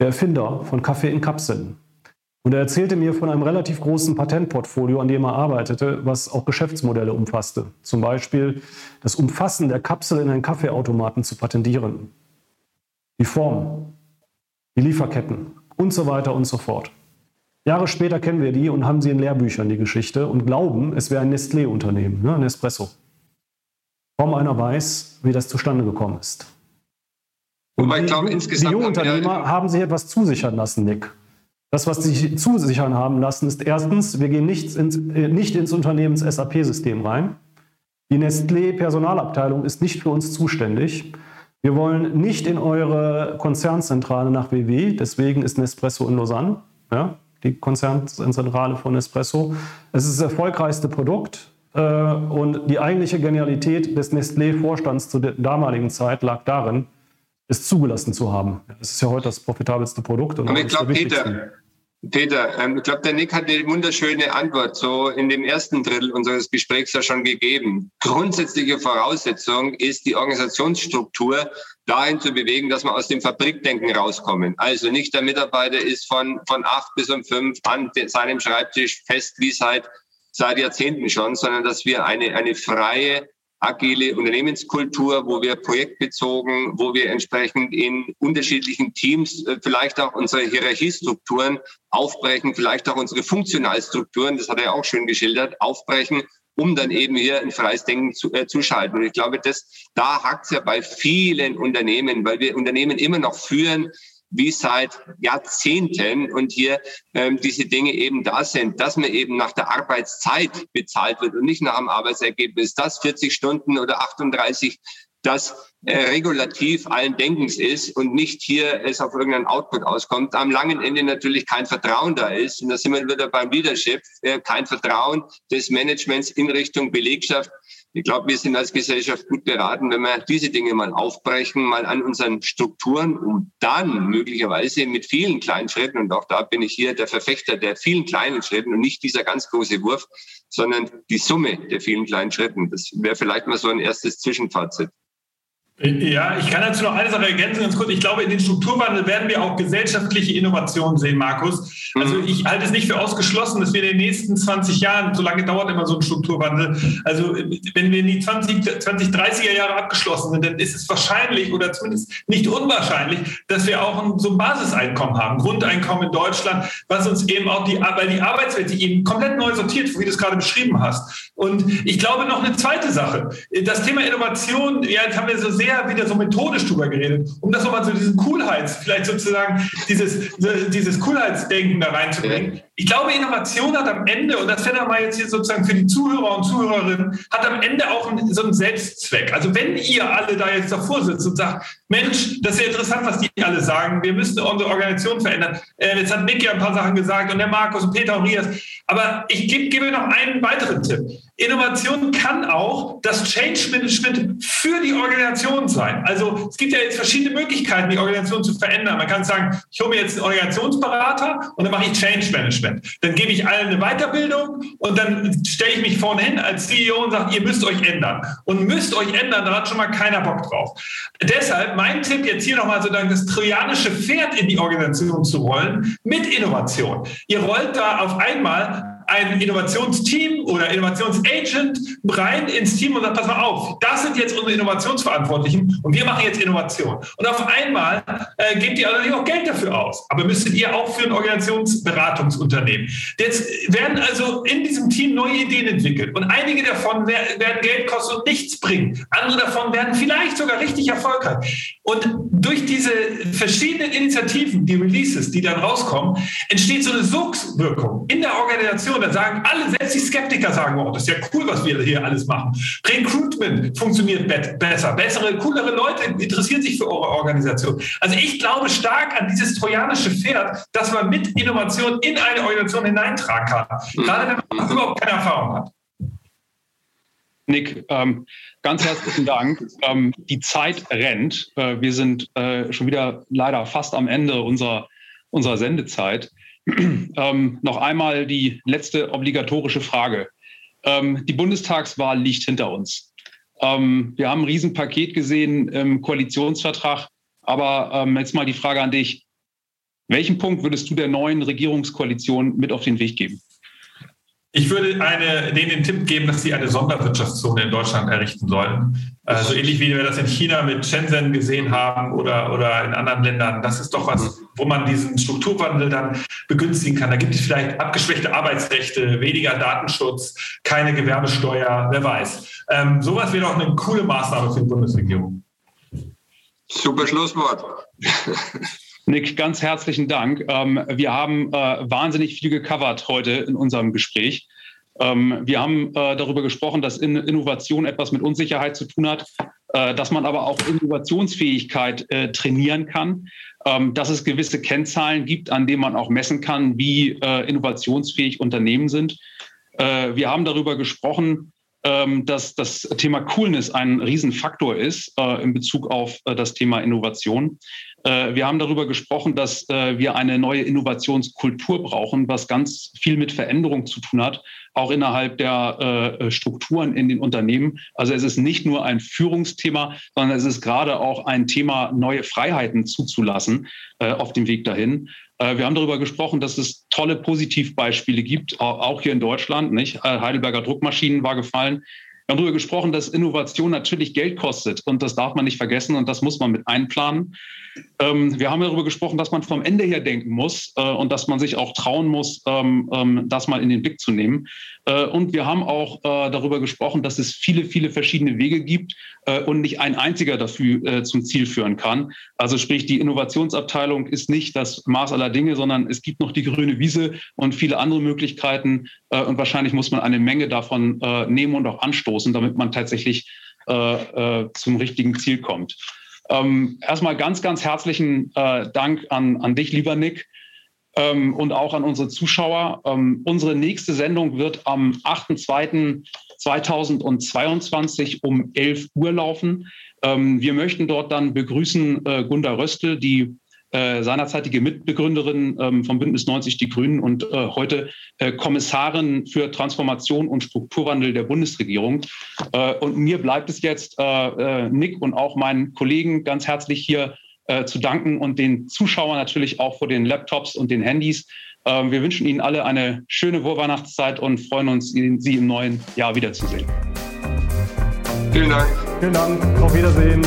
Speaker 4: Der Erfinder von Kaffee in Kapseln. Und er erzählte mir von einem relativ großen Patentportfolio, an dem er arbeitete, was auch Geschäftsmodelle umfasste. Zum Beispiel das Umfassen der Kapsel in einen Kaffeeautomaten zu patentieren. Die Form, die Lieferketten und so weiter und so fort. Jahre später kennen wir die und haben sie in Lehrbüchern, die Geschichte, und glauben, es wäre ein Nestlé-Unternehmen, ne, Nespresso. Kaum einer weiß, wie das zustande gekommen ist. Und Wobei ich glaube, insgesamt. Die Unternehmer haben sich etwas zusichern lassen, Nick. Das, was sie sich zusichern haben lassen, ist erstens, wir gehen nicht ins, äh, nicht ins Unternehmens SAP-System rein. Die Nestlé-Personalabteilung ist nicht für uns zuständig. Wir wollen nicht in eure Konzernzentrale nach WW, deswegen ist Nespresso in Lausanne, ja, die Konzernzentrale von Nespresso. Es ist das erfolgreichste Produkt äh, und die eigentliche Genialität des Nestlé-Vorstands zu der damaligen Zeit lag darin, es zugelassen zu haben. Es ist ja heute das profitabelste Produkt.
Speaker 3: Und Aber ich glaube, Peter, Peter, ähm, ich glaube, der Nick hat eine wunderschöne Antwort so in dem ersten Drittel unseres Gesprächs ja schon gegeben. Grundsätzliche Voraussetzung ist die Organisationsstruktur dahin zu bewegen, dass wir aus dem Fabrikdenken rauskommen. Also nicht der Mitarbeiter ist von, von acht bis um fünf an seinem Schreibtisch fest wie seit, seit Jahrzehnten schon, sondern dass wir eine, eine freie, agile Unternehmenskultur, wo wir projektbezogen, wo wir entsprechend in unterschiedlichen Teams äh, vielleicht auch unsere Hierarchiestrukturen aufbrechen, vielleicht auch unsere Funktionalstrukturen, das hat er auch schön geschildert, aufbrechen, um dann eben hier ein freies Denken zu, äh, zu schalten. Und ich glaube, das, da hakt es ja bei vielen Unternehmen, weil wir Unternehmen immer noch führen, wie seit Jahrzehnten und hier ähm, diese Dinge eben da sind, dass man eben nach der Arbeitszeit bezahlt wird und nicht nach dem Arbeitsergebnis, dass 40 Stunden oder 38 das äh, regulativ allen Denkens ist und nicht hier es auf irgendeinen Output auskommt, am langen Ende natürlich kein Vertrauen da ist. Und da sind wir wieder beim Leadership, äh, kein Vertrauen des Managements in Richtung Belegschaft, ich glaube, wir sind als Gesellschaft gut beraten, wenn wir diese Dinge mal aufbrechen, mal an unseren Strukturen und dann möglicherweise mit vielen kleinen Schritten, und auch da bin ich hier der Verfechter der vielen kleinen Schritten und nicht dieser ganz große Wurf, sondern die Summe der vielen kleinen Schritten. Das wäre vielleicht mal so ein erstes Zwischenfazit.
Speaker 2: Ja, ich kann dazu noch eine Sache ergänzen, ganz kurz. Ich glaube, in den Strukturwandel werden wir auch gesellschaftliche Innovationen sehen, Markus. Also mhm. ich halte es nicht für ausgeschlossen, dass wir in den nächsten 20 Jahren, so lange dauert immer so ein Strukturwandel, also wenn wir in die 20, 20 30er Jahre abgeschlossen sind, dann ist es wahrscheinlich oder zumindest nicht unwahrscheinlich, dass wir auch ein, so ein Basiseinkommen haben, Grundeinkommen in Deutschland, was uns eben auch die, weil die Arbeitswelt sich eben komplett neu sortiert, wie du es gerade beschrieben hast. Und ich glaube noch eine zweite Sache. Das Thema Innovation, ja, jetzt haben wir so sehr sehr wieder so methodisch drüber geredet, um das nochmal so diesen Coolheits, vielleicht sozusagen dieses, dieses Coolheitsdenken da reinzubringen. Ich glaube, Innovation hat am Ende, und das wäre dann mal jetzt hier sozusagen für die Zuhörer und Zuhörerinnen, hat am Ende auch einen, so einen Selbstzweck. Also wenn ihr alle da jetzt davor sitzt und sagt, Mensch, das ist ja interessant, was die alle sagen, wir müssen unsere Organisation verändern. Äh, jetzt hat Nick ja ein paar Sachen gesagt und der Markus und Peter und Rias. Aber ich gebe, gebe noch einen weiteren Tipp. Innovation kann auch das Change Management für die Organisation sein. Also es gibt ja jetzt verschiedene Möglichkeiten, die Organisation zu verändern. Man kann sagen, ich hole mir jetzt einen Organisationsberater und dann mache ich Change Management. Dann gebe ich allen eine Weiterbildung und dann stelle ich mich vorne hin als CEO und sage, ihr müsst euch ändern. Und müsst euch ändern, da hat schon mal keiner Bock drauf. Deshalb mein Tipp jetzt hier nochmal sozusagen das trojanische Pferd in die Organisation zu rollen mit Innovation. Ihr rollt da auf einmal ein Innovationsteam oder Innovationsagent rein ins Team und sagt, pass mal auf, das sind jetzt unsere Innovationsverantwortlichen und wir machen jetzt Innovation. Und auf einmal äh, gebt ihr allerdings auch Geld dafür aus. Aber müsstet ihr auch für ein Organisationsberatungsunternehmen. Jetzt werden also in diesem Team neue Ideen entwickelt und einige davon werden Geld kosten und nichts bringen. Andere davon werden vielleicht sogar richtig erfolgreich. Und durch diese verschiedenen Initiativen, die Releases, die dann rauskommen, entsteht so eine Sogwirkung in der Organisation, dann sagen alle, selbst die Skeptiker sagen, oh, das ist ja cool, was wir hier alles machen. Recruitment funktioniert besser, bessere, coolere Leute interessieren sich für eure Organisation. Also ich glaube stark an dieses trojanische Pferd, dass man mit Innovation in eine Organisation hineintragen kann, gerade wenn man überhaupt keine Erfahrung hat.
Speaker 1: Nick, ähm, ganz herzlichen Dank. Ähm, die Zeit rennt. Äh, wir sind äh, schon wieder leider fast am Ende unserer, unserer Sendezeit. *clears throat* ähm, noch einmal die letzte obligatorische Frage. Ähm, die Bundestagswahl liegt hinter uns. Ähm, wir haben ein Riesenpaket gesehen im Koalitionsvertrag. Aber ähm, jetzt mal die Frage an dich. Welchen Punkt würdest du der neuen Regierungskoalition mit auf den Weg geben?
Speaker 2: Ich würde eine, denen den Tipp geben, dass sie eine Sonderwirtschaftszone in Deutschland errichten sollen. Also ähnlich wie wir das in China mit Shenzhen gesehen haben oder, oder in anderen Ländern. Das ist doch was, wo man diesen Strukturwandel dann begünstigen kann. Da gibt es vielleicht abgeschwächte Arbeitsrechte, weniger Datenschutz, keine Gewerbesteuer, wer weiß. Ähm, sowas wäre doch eine coole Maßnahme für die Bundesregierung.
Speaker 3: Super Schlusswort. *laughs*
Speaker 1: Nick, ganz herzlichen Dank. Ähm, wir haben äh, wahnsinnig viel gecovert heute in unserem Gespräch. Ähm, wir haben äh, darüber gesprochen, dass Innovation etwas mit Unsicherheit zu tun hat, äh, dass man aber auch Innovationsfähigkeit trainieren kann, dass es gewisse Kennzahlen gibt, an denen man auch messen kann, wie innovationsfähig Unternehmen sind. wir haben darüber gesprochen, dass das Thema Coolness ein Riesenfaktor ist in Bezug auf das Thema Innovation. Äh, wir haben darüber gesprochen, dass äh, wir eine neue Innovationskultur brauchen, was ganz viel mit Veränderung zu tun hat, auch innerhalb der äh, Strukturen in den Unternehmen. Also es ist nicht nur ein Führungsthema, sondern es ist gerade auch ein Thema, neue Freiheiten zuzulassen auf dem Weg dahin. Wir haben darüber gesprochen, dass es tolle Positivbeispiele gibt, auch hier in Deutschland. Nicht? Heidelberger Druckmaschinen war gefallen. Wir haben darüber gesprochen, dass Innovation natürlich Geld kostet und das darf man nicht vergessen und das muss man mit einplanen. Ähm, wir haben darüber gesprochen, dass man vom Ende her denken muss äh, und dass man sich auch trauen muss, ähm, ähm, das mal in den Blick zu nehmen. Äh, und wir haben auch äh, darüber gesprochen, dass es viele, viele verschiedene Wege gibt äh, und nicht ein einziger dafür äh, zum Ziel führen kann. Also sprich, die Innovationsabteilung ist nicht das Maß aller Dinge, sondern es gibt noch die grüne Wiese und viele andere Möglichkeiten. Äh, und wahrscheinlich muss man eine Menge davon nehmen und auch anstoßen anstoßen, damit man tatsächlich äh, äh, zum richtigen Ziel kommt. Ähm, erstmal ganz, ganz herzlichen äh, Dank an, an dich, lieber Nick, ähm, und auch an unsere Zuschauer. Ähm, unsere nächste Sendung wird am 8.2.2022 um 11 Uhr laufen. Ähm, wir möchten dort dann begrüßen äh, Gunda Röstel, die äh, seinerzeitige Mitbegründerin ähm, vom Bündnis 90 Die Grünen und äh, heute äh, Kommissarin für Transformation und Strukturwandel der Bundesregierung. Äh, und mir bleibt es jetzt, äh, Nick und auch meinen Kollegen ganz herzlich hier zu danken und den Zuschauern natürlich auch vor den Laptops und den Handys. Ähm, wir wünschen Ihnen alle eine schöne Vorweihnachtszeit und freuen uns, Sie im neuen Jahr wiederzusehen.
Speaker 4: Vielen Dank. Vielen Dank. Auf Wiedersehen.